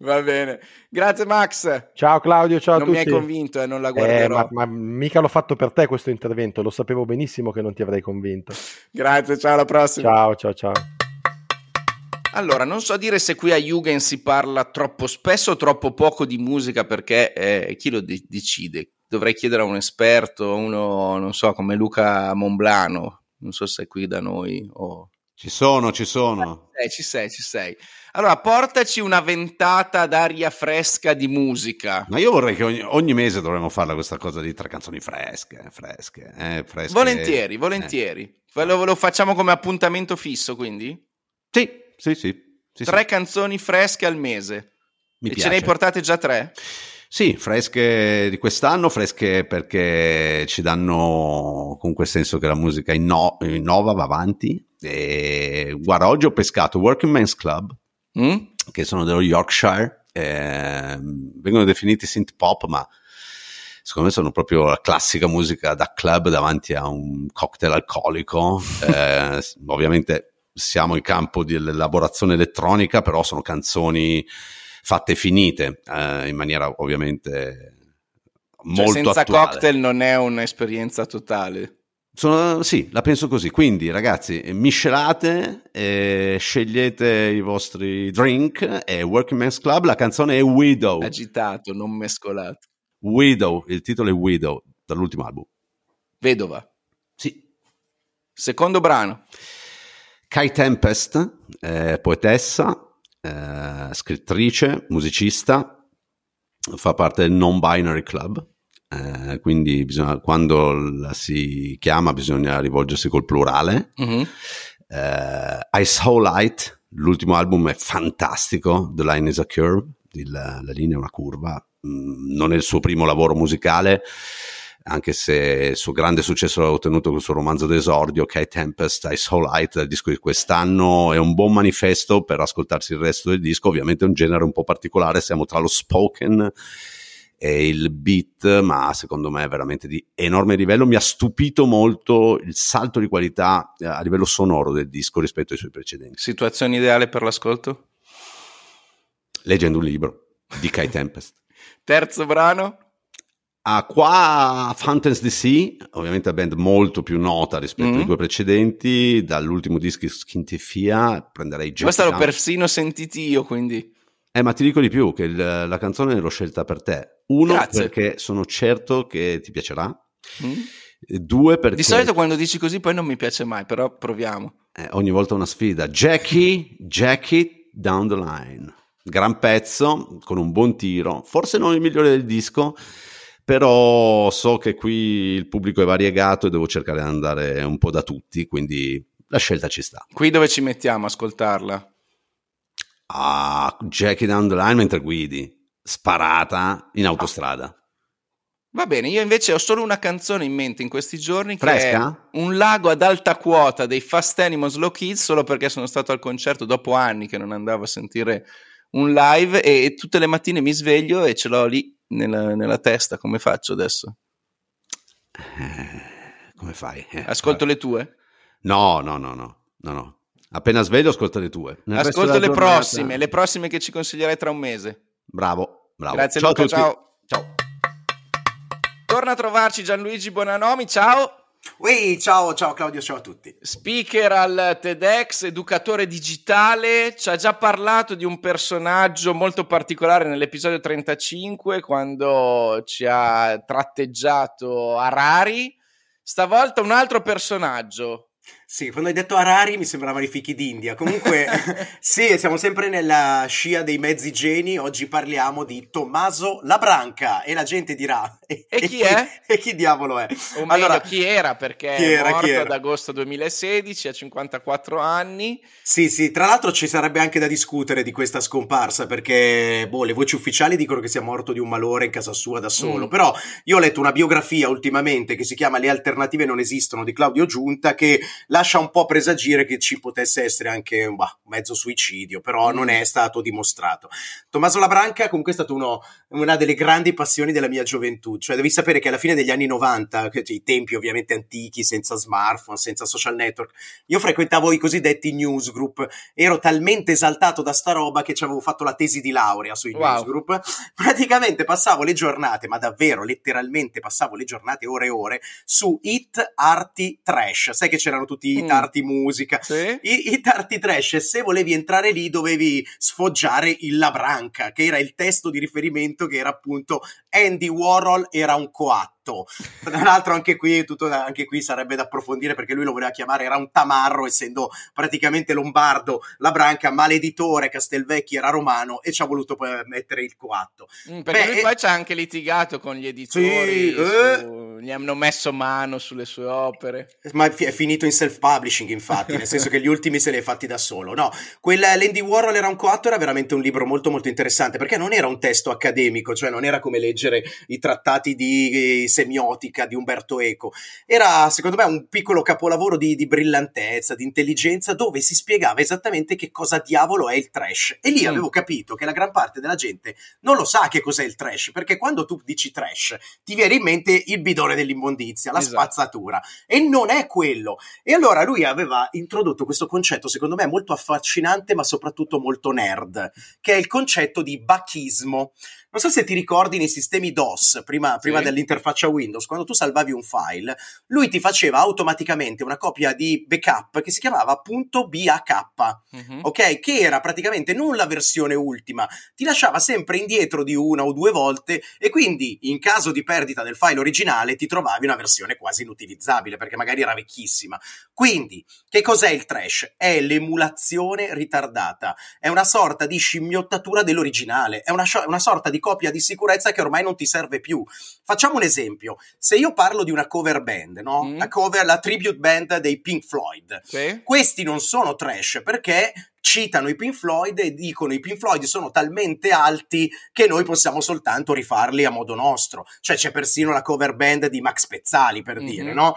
Va bene, grazie Max. Ciao Claudio, ciao non a tutti. Non mi hai convinto e eh, non la guarderò. Eh, ma, ma, mica l'ho fatto per te questo intervento, lo sapevo benissimo che non ti avrei convinto. grazie, ciao alla prossima. Ciao, ciao, ciao. Allora, non so dire se qui a Jugend si parla troppo spesso o troppo poco di musica perché eh, chi lo de- decide? Dovrei chiedere a un esperto, uno, non so, come Luca Monblano, non so se è qui da noi o... Ci sono, ci sono. Eh, ci sei, ci sei. Allora, portaci una ventata d'aria fresca di musica. Ma io vorrei che ogni, ogni mese dovremmo farla questa cosa di tre canzoni fresche, fresche, eh, fresche. Volentieri, volentieri. Eh. Lo, lo, facciamo come appuntamento fisso, quindi? Sì, sì, sì. sì tre sì. canzoni fresche al mese. Mi e piace. ce ne hai portate già tre? Sì, fresche di quest'anno, fresche perché ci danno comunque il senso che la musica inno- innova, va avanti. E guarda, oggi ho pescato Working Men's Club, mm? che sono dello Yorkshire, eh, vengono definiti synth pop, ma secondo me sono proprio la classica musica da club davanti a un cocktail alcolico. eh, ovviamente siamo in campo di elaborazione elettronica, però sono canzoni fatte finite eh, in maniera ovviamente cioè, molto senza attuale. cocktail non è un'esperienza totale. Sono, sì, la penso così. Quindi, ragazzi, miscelate, eh, scegliete i vostri drink. È Working Men's Club. La canzone è Widow. Agitato, non mescolato. Widow, il titolo è Widow, dall'ultimo album. Vedova. Sì. Secondo brano. Kai Tempest, eh, poetessa, eh, scrittrice, musicista, fa parte del Non Binary Club eh, quindi bisogna, quando la si chiama bisogna rivolgersi col plurale. Mm-hmm. Eh, I Saw Light, l'ultimo album è fantastico, The Line is a Curve, il, la linea è una curva, mm, non è il suo primo lavoro musicale, anche se il suo grande successo l'ha ottenuto con il suo romanzo d'esordio, è Tempest, I Saw Light, il disco di quest'anno, è un buon manifesto per ascoltarsi il resto del disco, ovviamente è un genere un po' particolare, siamo tra lo spoken e il beat, ma secondo me è veramente di enorme livello. Mi ha stupito molto il salto di qualità eh, a livello sonoro del disco rispetto ai suoi precedenti. Situazione ideale per l'ascolto? Leggendo un libro di Kai Tempest. Terzo brano? Ah, qua Fountains DC, ovviamente la band molto più nota rispetto mm-hmm. ai due precedenti, dall'ultimo disco Skintifia prenderei Jack Questa l'ho persino sentiti io, quindi... Eh, ma ti dico di più, che il, la canzone l'ho scelta per te. Uno, Grazie. perché sono certo che ti piacerà. Mm. Due, perché... Di solito quando dici così poi non mi piace mai, però proviamo. Eh, ogni volta una sfida. Jackie, Jackie Down the Line. Gran pezzo, con un buon tiro. Forse non il migliore del disco, però so che qui il pubblico è variegato e devo cercare di andare un po' da tutti, quindi la scelta ci sta. Qui dove ci mettiamo a ascoltarla? Ah, Jackie down the line mentre guidi, sparata in autostrada. Va bene, io invece ho solo una canzone in mente in questi giorni che Fresca? è Un lago ad alta quota dei Fast Animals Low Kids, solo perché sono stato al concerto dopo anni che non andavo a sentire un live e, e tutte le mattine mi sveglio e ce l'ho lì nella, nella testa, come faccio adesso? Eh, come fai? Eh, Ascolto fai. le tue? No, no, no, no, no, no. Appena sveglio ascolta le tue. Nel Ascolto le giornata... prossime, le prossime che ci consiglierai tra un mese. Bravo, bravo. Grazie ciao Luca, ciao. Ciao. Torna a trovarci Gianluigi Bonanomi, ciao. Ui, ciao, ciao Claudio, ciao a tutti. Speaker al TEDx, educatore digitale, ci ha già parlato di un personaggio molto particolare nell'episodio 35 quando ci ha tratteggiato Harari. Stavolta un altro personaggio, Sì, quando hai detto Harari mi sembravano i fichi d'India. Comunque, sì, siamo sempre nella scia dei mezzi geni. Oggi parliamo di Tommaso Labranca e la gente dirà: E, e chi, chi è? E chi diavolo è? O meglio, allora, chi era? Perché chi era, è morto ad agosto 2016 a 54 anni. Sì, sì, tra l'altro ci sarebbe anche da discutere di questa scomparsa perché boh, le voci ufficiali dicono che sia morto di un malore in casa sua da solo. Mm. Però io ho letto una biografia ultimamente che si chiama Le alternative non esistono di Claudio Giunta che la lascia un po' presagire che ci potesse essere anche un bah, mezzo suicidio, però mm. non è stato dimostrato. Tommaso Labranca comunque è stato uno, una delle grandi passioni della mia gioventù, cioè devi sapere che alla fine degli anni 90, cioè, i tempi ovviamente antichi, senza smartphone, senza social network, io frequentavo i cosiddetti newsgroup, ero talmente esaltato da sta roba che ci avevo fatto la tesi di laurea sui wow. newsgroup, praticamente passavo le giornate, ma davvero letteralmente passavo le giornate ore e ore su hit, arti, trash, sai che c'erano tutti i mm. tarti musica, sì. I, i, tarti trash, e se volevi entrare lì dovevi sfoggiare il Labranca, che era il testo di riferimento che era appunto Andy Warhol era un coatto. Tra l'altro anche qui, tutto, anche qui sarebbe da approfondire perché lui lo voleva chiamare, era un Tamarro essendo praticamente lombardo, la branca, ma l'editore Castelvecchi era romano e ci ha voluto poi mettere il coatto. Mm, perché Beh, lui poi ci ha anche litigato con gli editori, sì, su, eh, gli hanno messo mano sulle sue opere. Ma è finito in self-publishing infatti, nel senso che gli ultimi se li hai fatti da solo. No, quella L'Andy Warhol era un coatto era veramente un libro molto molto interessante perché non era un testo accademico, cioè non era come leggere i trattati di semiotica di Umberto Eco. Era, secondo me, un piccolo capolavoro di, di brillantezza, di intelligenza, dove si spiegava esattamente che cosa diavolo è il trash. E lì mm. avevo capito che la gran parte della gente non lo sa che cos'è il trash, perché quando tu dici trash ti viene in mente il bidone dell'immondizia, la esatto. spazzatura, e non è quello. E allora lui aveva introdotto questo concetto, secondo me, molto affascinante, ma soprattutto molto nerd, che è il concetto di bacchismo. Non so se ti ricordi nei sistemi DOS, prima, sì. prima dell'interfaccia Windows, quando tu salvavi un file, lui ti faceva automaticamente una copia di backup che si chiamava BAK, mm-hmm. ok? Che era praticamente non la versione ultima, ti lasciava sempre indietro di una o due volte e quindi in caso di perdita del file originale ti trovavi una versione quasi inutilizzabile perché magari era vecchissima. Quindi, che cos'è il trash? È l'emulazione ritardata, è una sorta di scimmiottatura dell'originale, è una, una sorta di di copia di sicurezza che ormai non ti serve più. Facciamo un esempio. Se io parlo di una cover band, no? Mm. La cover, la tribute band dei Pink Floyd. Sì. Questi non sono trash perché citano i Pink Floyd e dicono i Pink Floyd sono talmente alti che noi possiamo soltanto rifarli a modo nostro. Cioè c'è persino la cover band di Max Pezzali per mm-hmm. dire, no?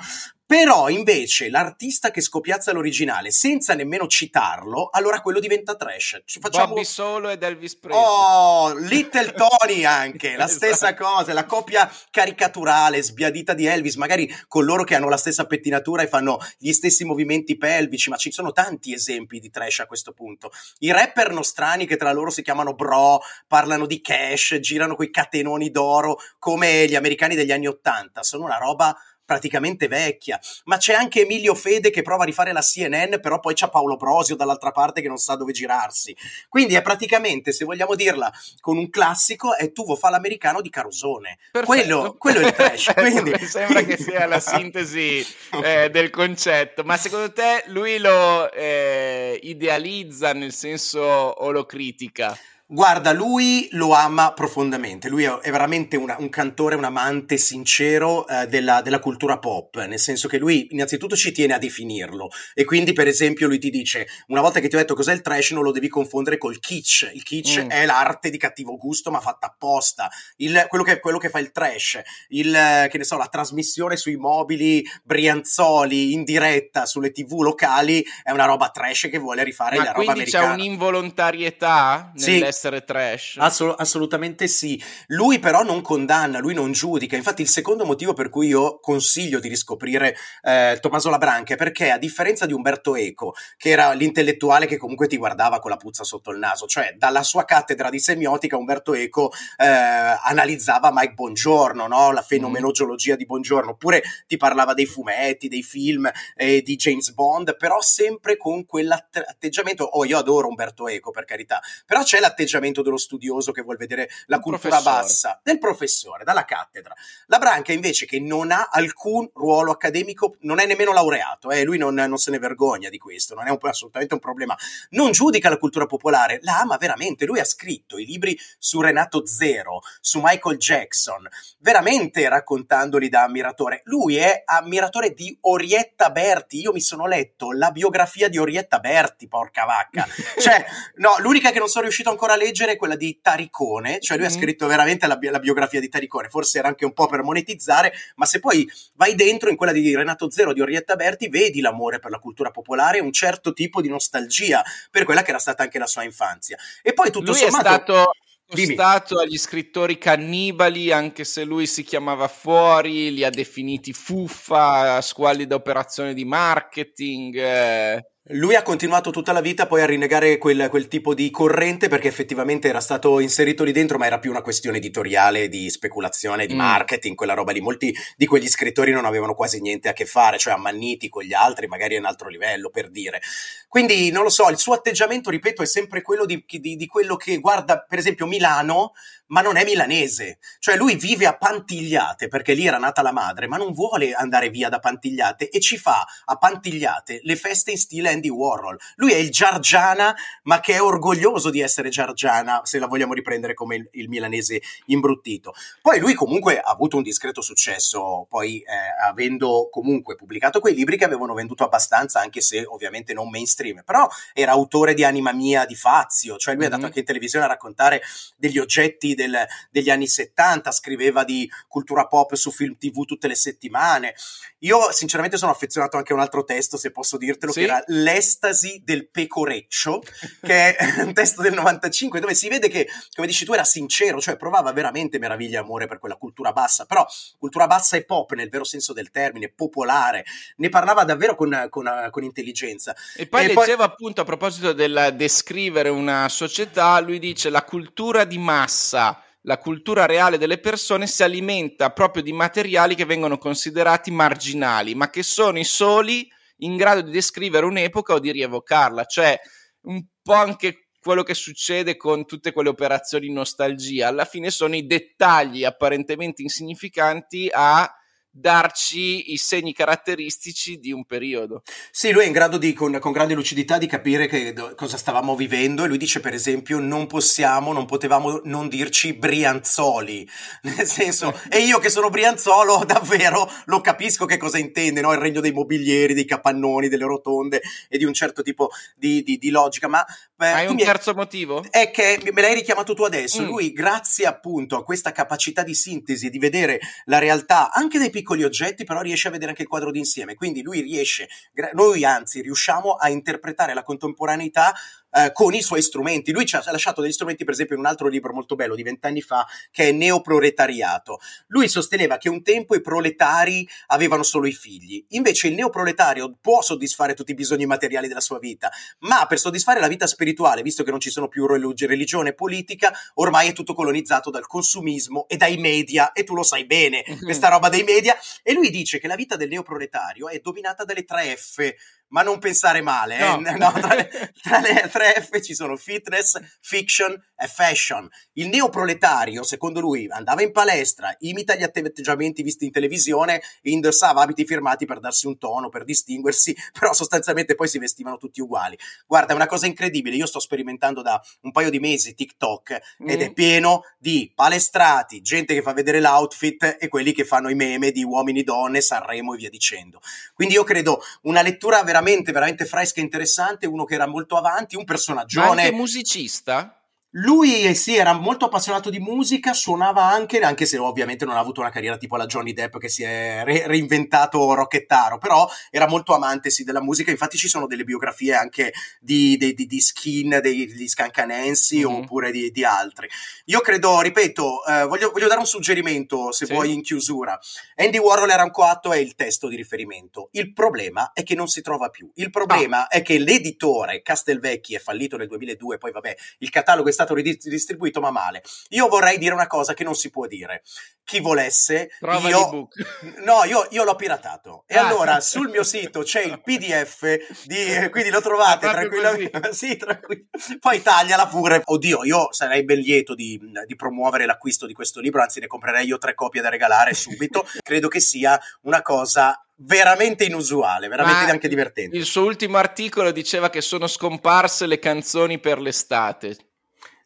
Però invece l'artista che scopiazza l'originale senza nemmeno citarlo, allora quello diventa trash. Ci facciamo... Bobby Solo ed Elvis Presley. Oh, Little Tony anche, la esatto. stessa cosa, la coppia caricaturale, sbiadita di Elvis, magari con loro che hanno la stessa pettinatura e fanno gli stessi movimenti pelvici, ma ci sono tanti esempi di trash a questo punto. I rapper nostrani che tra loro si chiamano bro, parlano di cash, girano quei catenoni d'oro come gli americani degli anni Ottanta, sono una roba praticamente vecchia, ma c'è anche Emilio Fede che prova a rifare la CNN, però poi c'è Paolo Prosio dall'altra parte che non sa dove girarsi. Quindi è praticamente, se vogliamo dirla con un classico, è Tuvo fa l'americano di Carosone. Quello, quello, è il trash. Quindi... Mi sembra che sia la sintesi eh, del concetto, ma secondo te lui lo eh, idealizza nel senso o lo critica? Guarda, lui lo ama profondamente, lui è veramente una, un cantore, un amante sincero eh, della, della, cultura pop, nel senso che lui innanzitutto ci tiene a definirlo e quindi per esempio lui ti dice una volta che ti ho detto cos'è il trash non lo devi confondere col kitsch, il kitsch mm. è l'arte di cattivo gusto ma fatta apposta, il, quello, che, quello, che, fa il trash, il, che ne so, la trasmissione sui mobili brianzoli in diretta sulle tv locali è una roba trash che vuole rifare ma la roba americana. Ma quindi c'è un'involontarietà. Sì essere trash. Assol- assolutamente sì. Lui però non condanna, lui non giudica. Infatti il secondo motivo per cui io consiglio di riscoprire eh, Tommaso Labranca è perché a differenza di Umberto Eco, che era l'intellettuale che comunque ti guardava con la puzza sotto il naso, cioè dalla sua cattedra di semiotica Umberto Eco eh, analizzava Mike Bongiorno, no? la fenomenologia di Bongiorno, oppure ti parlava dei fumetti, dei film eh, di James Bond, però sempre con quell'atteggiamento, oh io adoro Umberto Eco per carità, però c'è l'atteggiamento l'atteggiamento dello studioso che vuol vedere la Un cultura professore. bassa, del professore, dalla cattedra. La Branca invece che non ha alcun ruolo accademico, non è nemmeno laureato, eh, lui non, non se ne vergogna di questo, non è un- assolutamente un problema. Non giudica la cultura popolare, la ama veramente. Lui ha scritto i libri su Renato Zero, su Michael Jackson, veramente raccontandoli da ammiratore. Lui è ammiratore di Orietta Berti. Io mi sono letto la biografia di Orietta Berti, porca vacca. Cioè, no, l'unica che non sono riuscito ancora a leggere è quella di Taricone, cioè lui ha Mhm. scritto veramente la, bi- la biografia di Taricone, forse era anche un po' per monetizzare, ma se poi vai dentro in quella di Renato Zero di Orietta Berti, vedi l'amore per la cultura popolare e un certo tipo di nostalgia per quella che era stata anche la sua infanzia. E poi tutto Lui sommato... è stato Dimmi. accostato agli scrittori cannibali, anche se lui si chiamava fuori, li ha definiti fuffa, squallida operazione di marketing. eh. Lui ha continuato tutta la vita poi a rinnegare quel, quel tipo di corrente perché effettivamente era stato inserito lì dentro, ma era più una questione editoriale, di speculazione, di Mm. marketing, quella roba lì. Molti di quegli scrittori non avevano quasi niente a che fare, cioè ammanniti con gli altri, magari a un altro livello, per dire. Quindi, non lo so, il suo atteggiamento, ripeto, è sempre quello di, di- di quello che guarda, per esempio, Milano, ma non è milanese. Cioè lui vive a Pantigliate perché lì era nata la madre, ma non vuole andare via da Pantigliate e ci fa a Pantigliate le feste in stile Andy Warhol. Lui è il Giargiana, ma che è orgoglioso di essere Giargiana, se la vogliamo riprendere come il, il milanese imbruttito. Poi lui comunque ha avuto un discreto successo, poi eh, avendo comunque pubblicato quei libri che avevano venduto abbastanza, anche se ovviamente non mainstream, però era autore di Anima Mia di Fazio, cioè lui è andato Mhm. anche in televisione a raccontare degli oggetti del- degli anni 70, scriveva di cultura pop su film tv tutte le settimane. Io sinceramente sono affezionato anche a un altro testo, se posso dirtelo, Sì? che era L'estasi del pecoreccio, che è un testo del 95, dove si vede che, come dici tu, era sincero, cioè provava veramente meraviglia e amore per quella cultura bassa, però cultura bassa e pop nel vero senso del termine, popolare, ne parlava davvero con, con- con intelligenza. E poi E poi- leggeva appunto a proposito del descrivere una società, lui dice la cultura di massa, la cultura reale delle persone si alimenta proprio di materiali che vengono considerati marginali, ma che sono i soli in grado di descrivere un'epoca o di rievocarla, cioè un po' anche quello che succede con tutte quelle operazioni nostalgia, alla fine sono i dettagli apparentemente insignificanti a darci i segni caratteristici di un periodo. Sì, lui è in grado di, con, con grande lucidità di capire che, do- cosa stavamo vivendo e lui dice per esempio non possiamo, non potevamo non dirci Brianzoli, nel senso, e io che sono Brianzolo davvero lo capisco che cosa intende, no? il regno dei mobilieri, dei capannoni, delle rotonde e di un certo tipo di, di- di logica, ma Hai tu un mi hai- terzo motivo? è che me l'hai richiamato tu adesso. Mm. Lui, grazie appunto a questa capacità di sintesi di vedere la realtà anche dai piccoli oggetti, però riesce a vedere anche il quadro d'insieme. Quindi lui riesce, noi anzi riusciamo a interpretare la contemporaneità eh, con i suoi strumenti. Lui ci ha lasciato degli strumenti, per esempio, in un altro libro molto bello di vent'anni fa, che è Neoproletariato. Lui sosteneva che un tempo i proletari avevano solo i figli, invece il neoproletario può soddisfare tutti i bisogni materiali della sua vita, ma per soddisfare la vita spirituale, visto che non ci sono più religi- religione e politica, ormai è tutto colonizzato dal consumismo e dai media, e tu lo sai bene, Mhm. questa roba dei media, e lui dice che la vita del neoproletario è dominata dalle tre F, ma non pensare male, eh? No. No, tra, le, tra le tre F ci sono fitness, fiction e fashion. Il neoproletario, secondo lui, andava in palestra, imita gli atteggiamenti visti in televisione, indossava abiti firmati per darsi un tono, per distinguersi, però sostanzialmente poi si vestivano tutti uguali. Guarda, è una cosa incredibile. Io sto sperimentando da un paio di mesi TikTok ed Mm. è pieno di palestrati, gente che fa vedere l'outfit e quelli che fanno i meme di uomini, donne, Sanremo e via dicendo. Quindi io credo una lettura veramente, veramente fresca e interessante, uno che era molto avanti, un Ma personaggione. anche musicista? Lui sì, era molto appassionato di musica, suonava anche, anche se ovviamente non ha avuto una carriera tipo la Johnny Depp che si è re- reinventato rocchettaro, però era molto amante sì della musica, infatti ci sono delle biografie anche di, di, di- di Skin, degli Scancanensi Mhm. oppure di, di altri. Io credo, ripeto, eh, voglio, voglio dare un suggerimento se Sì. vuoi in chiusura. Andy Warhol era un coatto è il testo di riferimento. Il problema è che non si trova più. Il problema è che l'editore Castelvecchi è fallito nel 2002, poi vabbè, il catalogo è stato stato ridistribuito ma male. Io vorrei dire una cosa che non si può dire. Chi volesse, Prova io, no, io, io, l'ho piratato. E ah. allora sul mio sito c'è il PDF, di, quindi lo trovate tranquillamente. sì, tranquill- Poi tagliala pure. Oddio, io sarei ben lieto di, di promuovere l'acquisto di questo libro, anzi ne comprerei io tre copie da regalare subito. Credo che sia una cosa veramente inusuale, veramente Ma anche divertente. Il suo ultimo articolo diceva che sono scomparse le canzoni per l'estate.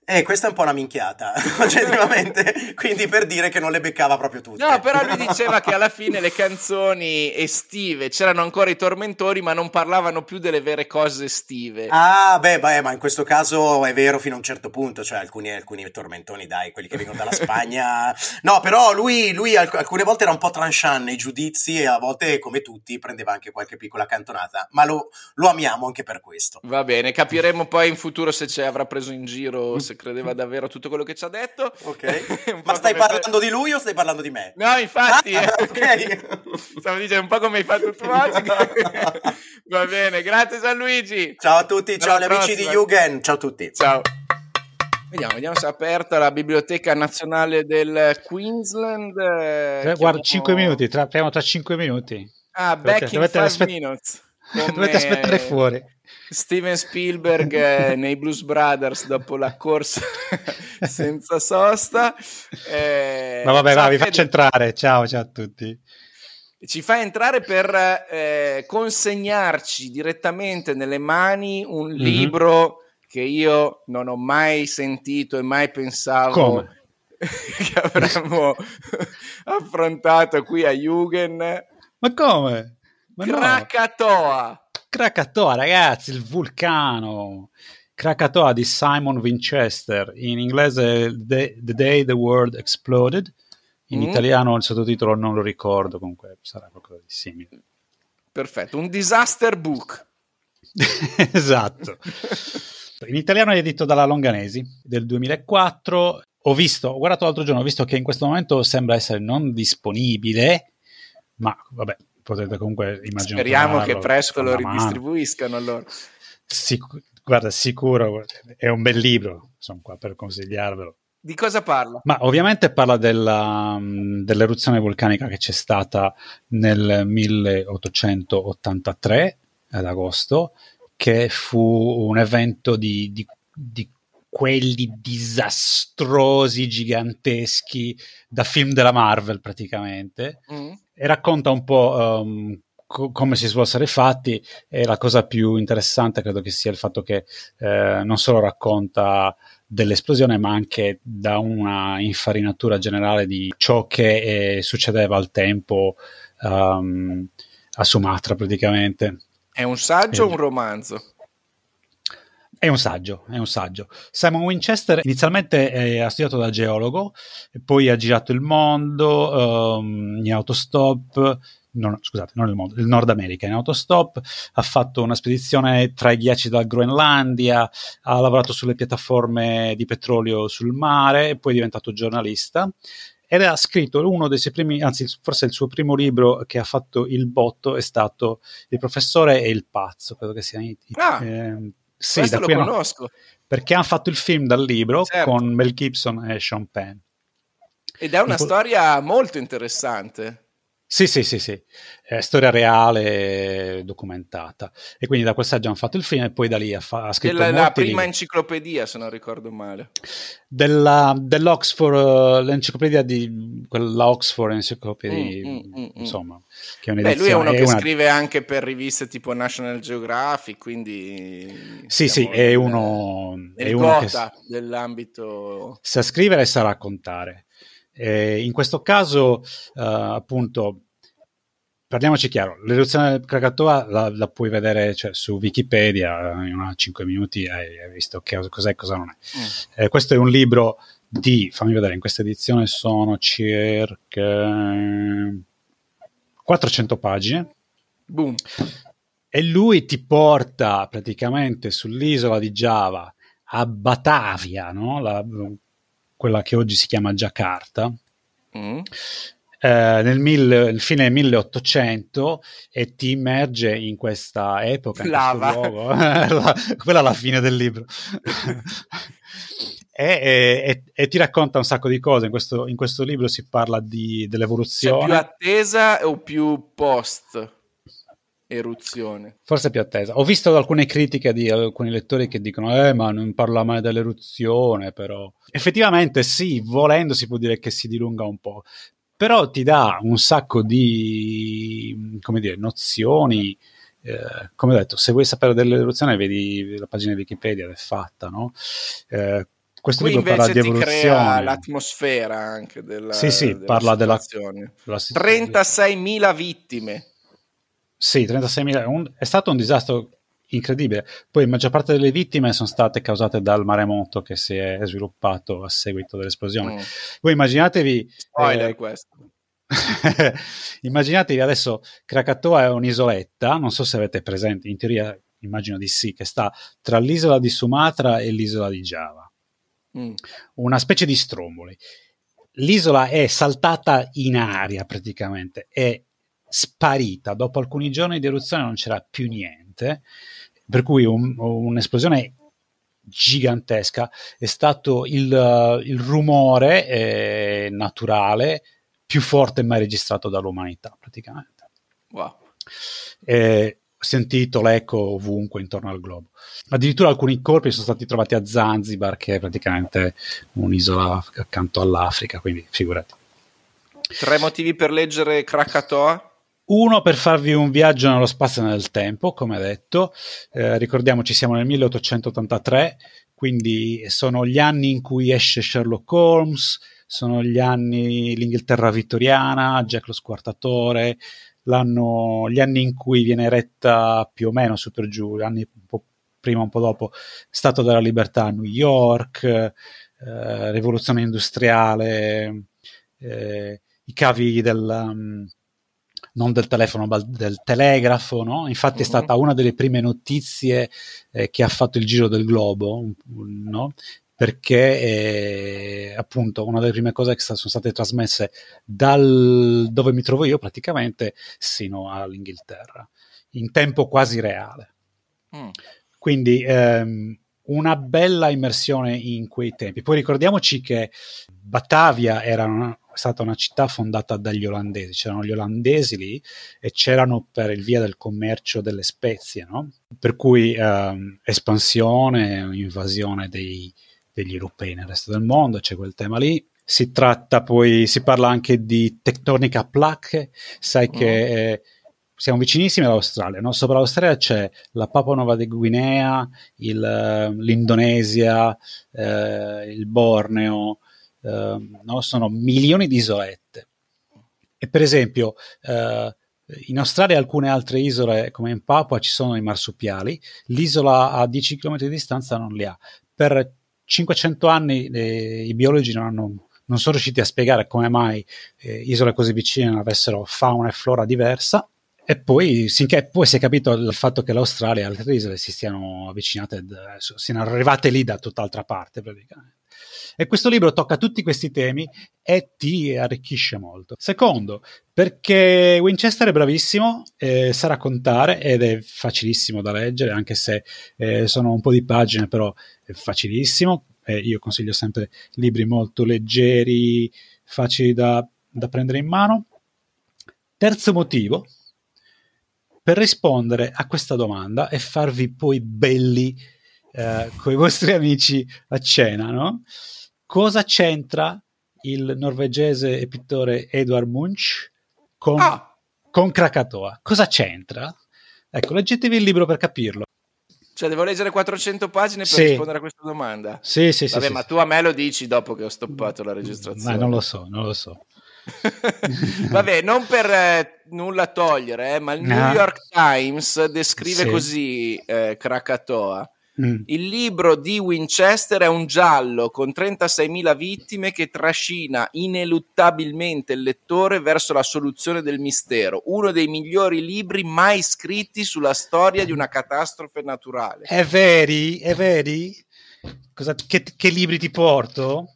Eh, questa è un po' una minchiata, oggettivamente, quindi per dire che non le beccava proprio tutte. No, però lui diceva che alla fine le canzoni estive c'erano ancora i tormentori, ma non parlavano più delle vere cose estive. Ah, beh, beh, ma in questo caso è vero fino a un certo punto, cioè alcuni, alcuni tormentoni, dai, quelli che vengono dalla Spagna. No, però lui, lui alcune volte era un po' tranchant nei giudizi e a volte, come tutti, prendeva anche qualche piccola cantonata, ma lo, lo amiamo anche per questo. Va bene, capiremo poi in futuro se ci avrà preso in giro, se credeva davvero a tutto quello che ci ha detto. Ok. Ma stai parlando pe... di lui o stai parlando di me? No, infatti. Ah, ok. Stavo dicendo un po' come hai fatto tu oggi. Va bene, grazie Gianluigi. Ciao a tutti, ciao agli amici di Jugend. Ciao a tutti. Ciao. Vediamo, vediamo se è aperta la Biblioteca Nazionale del Queensland. Eh, guarda, 5 minuti, tra, apriamo tra 5 minuti. Ah, back dovete, in 5 aspe- minutes. Come... Dovete aspettare fuori. Steven Spielberg eh, nei Blues Brothers dopo la corsa senza sosta. Eh, Ma vabbè, va, vi faccio entrare. Ciao, ciao a tutti. Ci fa entrare per eh, consegnarci direttamente nelle mani un mm-hmm. libro che io non ho mai sentito e mai pensavo che avremmo affrontato qui a Jugend. Ma come? Ma Krakatoa. No. Krakatoa, ragazzi, il vulcano. Krakatoa di Simon Winchester, in inglese The, the Day the World Exploded, in mm. italiano il sottotitolo non lo ricordo, comunque sarà qualcosa di simile. Perfetto, un disaster book. esatto. In italiano è edito dalla Longanesi del 2004. Ho visto, ho guardato l'altro giorno, ho visto che in questo momento sembra essere non disponibile, ma vabbè, potete comunque immaginare. Speriamo che presto lo ridistribuiscano allora. Sic- guarda, sicuro, è un bel libro, sono qua per consigliarvelo. Di cosa parla? Ma ovviamente parla della, dell'eruzione vulcanica che c'è stata nel 1883 ad agosto, che fu un evento di, di, di quelli disastrosi, giganteschi, da film della Marvel praticamente. Mm e racconta un po' um, co- come si svolsero i fatti e la cosa più interessante credo che sia il fatto che eh, non solo racconta dell'esplosione ma anche da una infarinatura generale di ciò che eh, succedeva al tempo um, a Sumatra praticamente. È un saggio o un romanzo? È un saggio, è un saggio. Simon Winchester inizialmente eh, ha studiato da geologo, poi ha girato il mondo um, in autostop, non, scusate, non il mondo, il Nord America in autostop, ha fatto una spedizione tra i ghiacci della Groenlandia, ha lavorato sulle piattaforme di petrolio sul mare e poi è diventato giornalista ed ha scritto uno dei suoi primi, anzi forse il suo primo libro che ha fatto il botto è stato Il professore e il pazzo, credo che sia ah. eh, sì, Questo lo conosco. No, perché hanno fatto il film dal libro certo. con Mel Gibson e Sean Penn. Ed è una storia molto interessante. Sì, sì, sì, sì, è storia reale documentata. E quindi da quel saggio hanno fatto il film e poi da lì ha, fa- ha scritto Della, La prima libri. enciclopedia, se non ricordo male. Della, dell'Oxford, uh, l'enciclopedia di quella Oxford Encyclopedia, mm, mm, mm, mm, insomma, che è. Beh, lui è uno è che una... scrive anche per riviste tipo National Geographic, quindi... Sì, sì, è uno... È uno che dell'ambito... Sa scrivere e sa raccontare. Eh, in questo caso, uh, appunto, parliamoci chiaro, l'eruzione del Krakatoa la, la puoi vedere cioè, su Wikipedia, in una 5 minuti hai, hai visto che, cos'è e cosa non è. Mm. Eh, questo è un libro di, fammi vedere, in questa edizione sono circa 400 pagine. Boom. E lui ti porta praticamente sull'isola di Java a Batavia, no? la, quella che oggi si chiama Giacarta, mm. eh, nel, mille, fine 1800 e ti immerge in questa epoca. In Lava. la, quella è la fine del libro. e, e, e, ti racconta un sacco di cose. In questo, in questo libro si parla di, dell'evoluzione. C'è più attesa o più post? Eruzione. Forse più attesa. Ho visto alcune critiche di alcuni lettori che dicono: Eh, ma non parla mai dell'eruzione, però. Effettivamente, sì, volendo si può dire che si dilunga un po'. Però ti dà un sacco di come dire, nozioni. Eh, come ho detto, se vuoi sapere dell'eruzione, vedi la pagina di Wikipedia ed è fatta, no? Eh, questo Qui libro parla di evoluzione. crea l'atmosfera anche della Sì, sì, della parla della, della 36.000 vittime. Sì, 36.000. è stato un disastro incredibile. Poi la maggior parte delle vittime sono state causate dal maremoto che si è sviluppato a seguito dell'esplosione. Mm. Voi immaginatevi... Spoiler eh, questo. immaginatevi adesso Krakatoa è un'isoletta, non so se avete presente, in teoria immagino di sì, che sta tra l'isola di Sumatra e l'isola di Java. Mm. Una specie di stromboli. L'isola è saltata in aria praticamente, è sparita. Dopo alcuni giorni di eruzione non c'era più niente, per cui un, un'esplosione gigantesca è stato il, il rumore eh, naturale più forte mai registrato dall'umanità praticamente. Wow. Eh, sentito l'eco ovunque intorno al globo. Addirittura alcuni corpi sono stati trovati a Zanzibar, che è praticamente un'isola accanto all'Africa, quindi figurati. Tre motivi per leggere Krakatoa? Uno per farvi un viaggio nello spazio e nel tempo, come detto, eh, ricordiamoci siamo nel 1883, quindi sono gli anni in cui esce Sherlock Holmes, sono gli anni l'Inghilterra vittoriana, Jack lo squartatore, gli anni in cui viene eretta più o meno su per giù, anni un po' prima un po' dopo, Stato della Libertà a New York, eh, rivoluzione industriale, eh, i cavi del... Um, non del telefono ma del telegrafo, no? infatti uh-huh. è mhm. stata una delle prime notizie eh, che ha fatto il giro del globo, no? perché eh, appunto una delle prime cose che sono state trasmesse dal dove mi trovo io praticamente sino all'Inghilterra, in tempo quasi reale. Mm. Quindi ehm, una bella immersione in quei tempi. Poi ricordiamoci che Batavia era una, stata una città fondata dagli olandesi, c'erano gli olandesi lì e c'erano per il via del commercio delle spezie, no? per cui ehm, espansione, invasione dei, degli europei nel resto del mondo, c'è quel tema lì. Si tratta poi, si parla anche di tectonica plache, sai che eh, siamo vicinissimi all'Australia, no? sopra l'Australia c'è la Papua Nuova Guinea, il, l'Indonesia, eh, il Borneo, eh, no? sono milioni di isolette. E per esempio, eh, in Australia e alcune altre isole, come in Papua, ci sono i marsupiali, l'isola a 10 km di distanza non li ha. Per 500 anni eh, i biologi non, hanno, non, sono riusciti a spiegare come mai eh, isole così vicine avessero fauna e flora diversa. E poi, finché poi si è capito il fatto che l'Australia e altre isole si stiano avvicinate, siano arrivate lì da tutt'altra parte praticamente. E questo libro tocca tutti questi temi e ti arricchisce molto. Secondo, perché Winchester è bravissimo, eh, sa raccontare ed è facilissimo da leggere, anche se eh, sono un po' di pagine, però è facilissimo. Eh, io consiglio sempre libri molto leggeri, facili da, da prendere in mano. Terzo motivo, per rispondere a questa domanda e farvi poi belli eh, con i vostri amici a cena, no? cosa c'entra il norvegese e pittore Edvard Munch con, ah. con Krakatoa? Cosa c'entra? Ecco, leggetevi il libro per capirlo. Cioè, devo leggere 400 pagine per sì. rispondere a questa domanda? Sì, sì, Vabbè, sì. ma sì. tu a me lo dici dopo che ho stoppato la registrazione. Ma non lo so, non lo so. Vabbè, non per eh, nulla togliere, eh, ma il no. New York Times descrive sì. così eh, Krakatoa. Mm. Il libro di Winchester è un giallo con 36.000 vittime che trascina ineluttabilmente il lettore verso la soluzione del mistero, uno dei migliori libri mai scritti sulla storia di una catastrofe naturale. È veri? È veri? Cosa, che, che libri ti porto?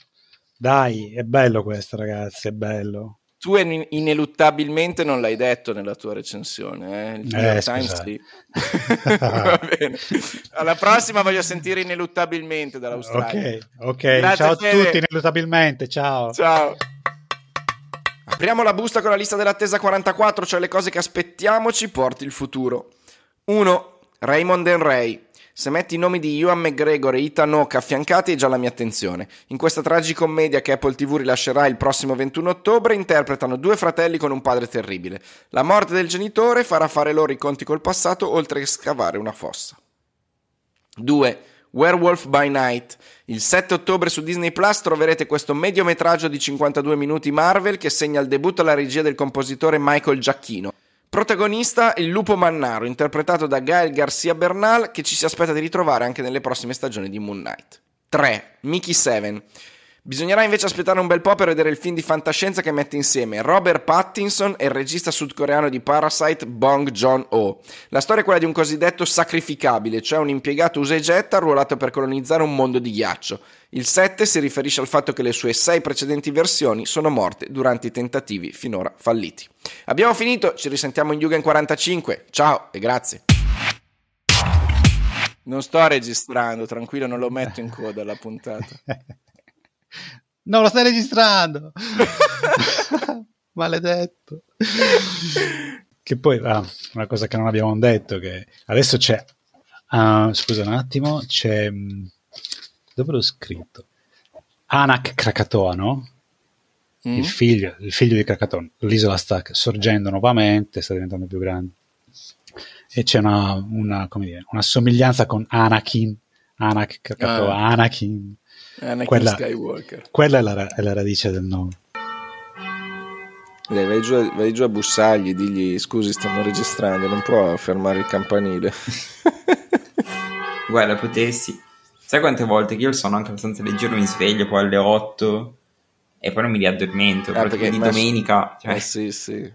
Dai, è bello questo ragazzi, è bello. Tu in- ineluttabilmente non l'hai detto nella tua recensione. Eh? Il New Eh, York Times sì. Alla prossima voglio sentire ineluttabilmente dall'Australia. Ok, ok. Grazie, ciao a Fede. tutti, ineluttabilmente. Ciao. Ciao. Apriamo la busta con la lista dell'attesa 44, cioè le cose che aspettiamo ci porti il futuro. 1. Raymond Ray. Se metti i nomi di Ewan McGregor e Ethan Hawke affiancati hai già la mia attenzione. In questa tragicommedia che Apple TV rilascerà il prossimo 21 ottobre interpretano due fratelli con un padre terribile. La morte del genitore farà fare loro i conti col passato oltre che scavare una fossa. 2. Werewolf by Night. Il 7 ottobre su Disney Plus troverete questo mediometraggio di 52 minuti Marvel che segna il debutto alla regia del compositore Michael Giacchino. Protagonista il lupo mannaro, interpretato da Gael Garcia Bernal, che ci si aspetta di ritrovare anche nelle prossime stagioni di Moon Knight. 3. Mickey 7. Bisognerà invece aspettare un bel po' per vedere il film di fantascienza che mette insieme Robert Pattinson e il regista sudcoreano di Parasite Bong Joon-ho. La storia è quella di un cosiddetto sacrificabile, cioè un impiegato usa e getta arruolato per colonizzare un mondo di ghiaccio. Il 7 si riferisce al fatto che le sue sei precedenti versioni sono morte durante i tentativi finora falliti. Abbiamo finito, ci risentiamo in Yugen 45. Ciao e grazie. Non sto registrando, tranquillo, non lo metto in coda la puntata. No, lo stai registrando. Maledetto. Che poi, ah, una cosa che non abbiamo detto, che adesso c'è, ah, scusa un attimo, c'è, mh, dove l'ho scritto? Anak Krakatoa, no? Mm? Il, figlio, il figlio di Krakatoa. L'isola sta sorgendo nuovamente, sta diventando più grande. E c'è una, una, come dire, una somiglianza con Anakin, Anak Krakatoa, Ah. Anakin. Anakin Quella- Skywalker. Quella è la, è la radice del nome. Dai, vai, giù, a- vai giù a bussargli, digli scusi, stiamo registrando, non può fermare il campanile. Guarda, potessi. Sai quante volte che io il sonno anche abbastanza leggero mi sveglio poi alle 8 e poi non mi riaddormento. Ah, perché di ma- domenica. Cioè, Eh sì, sì.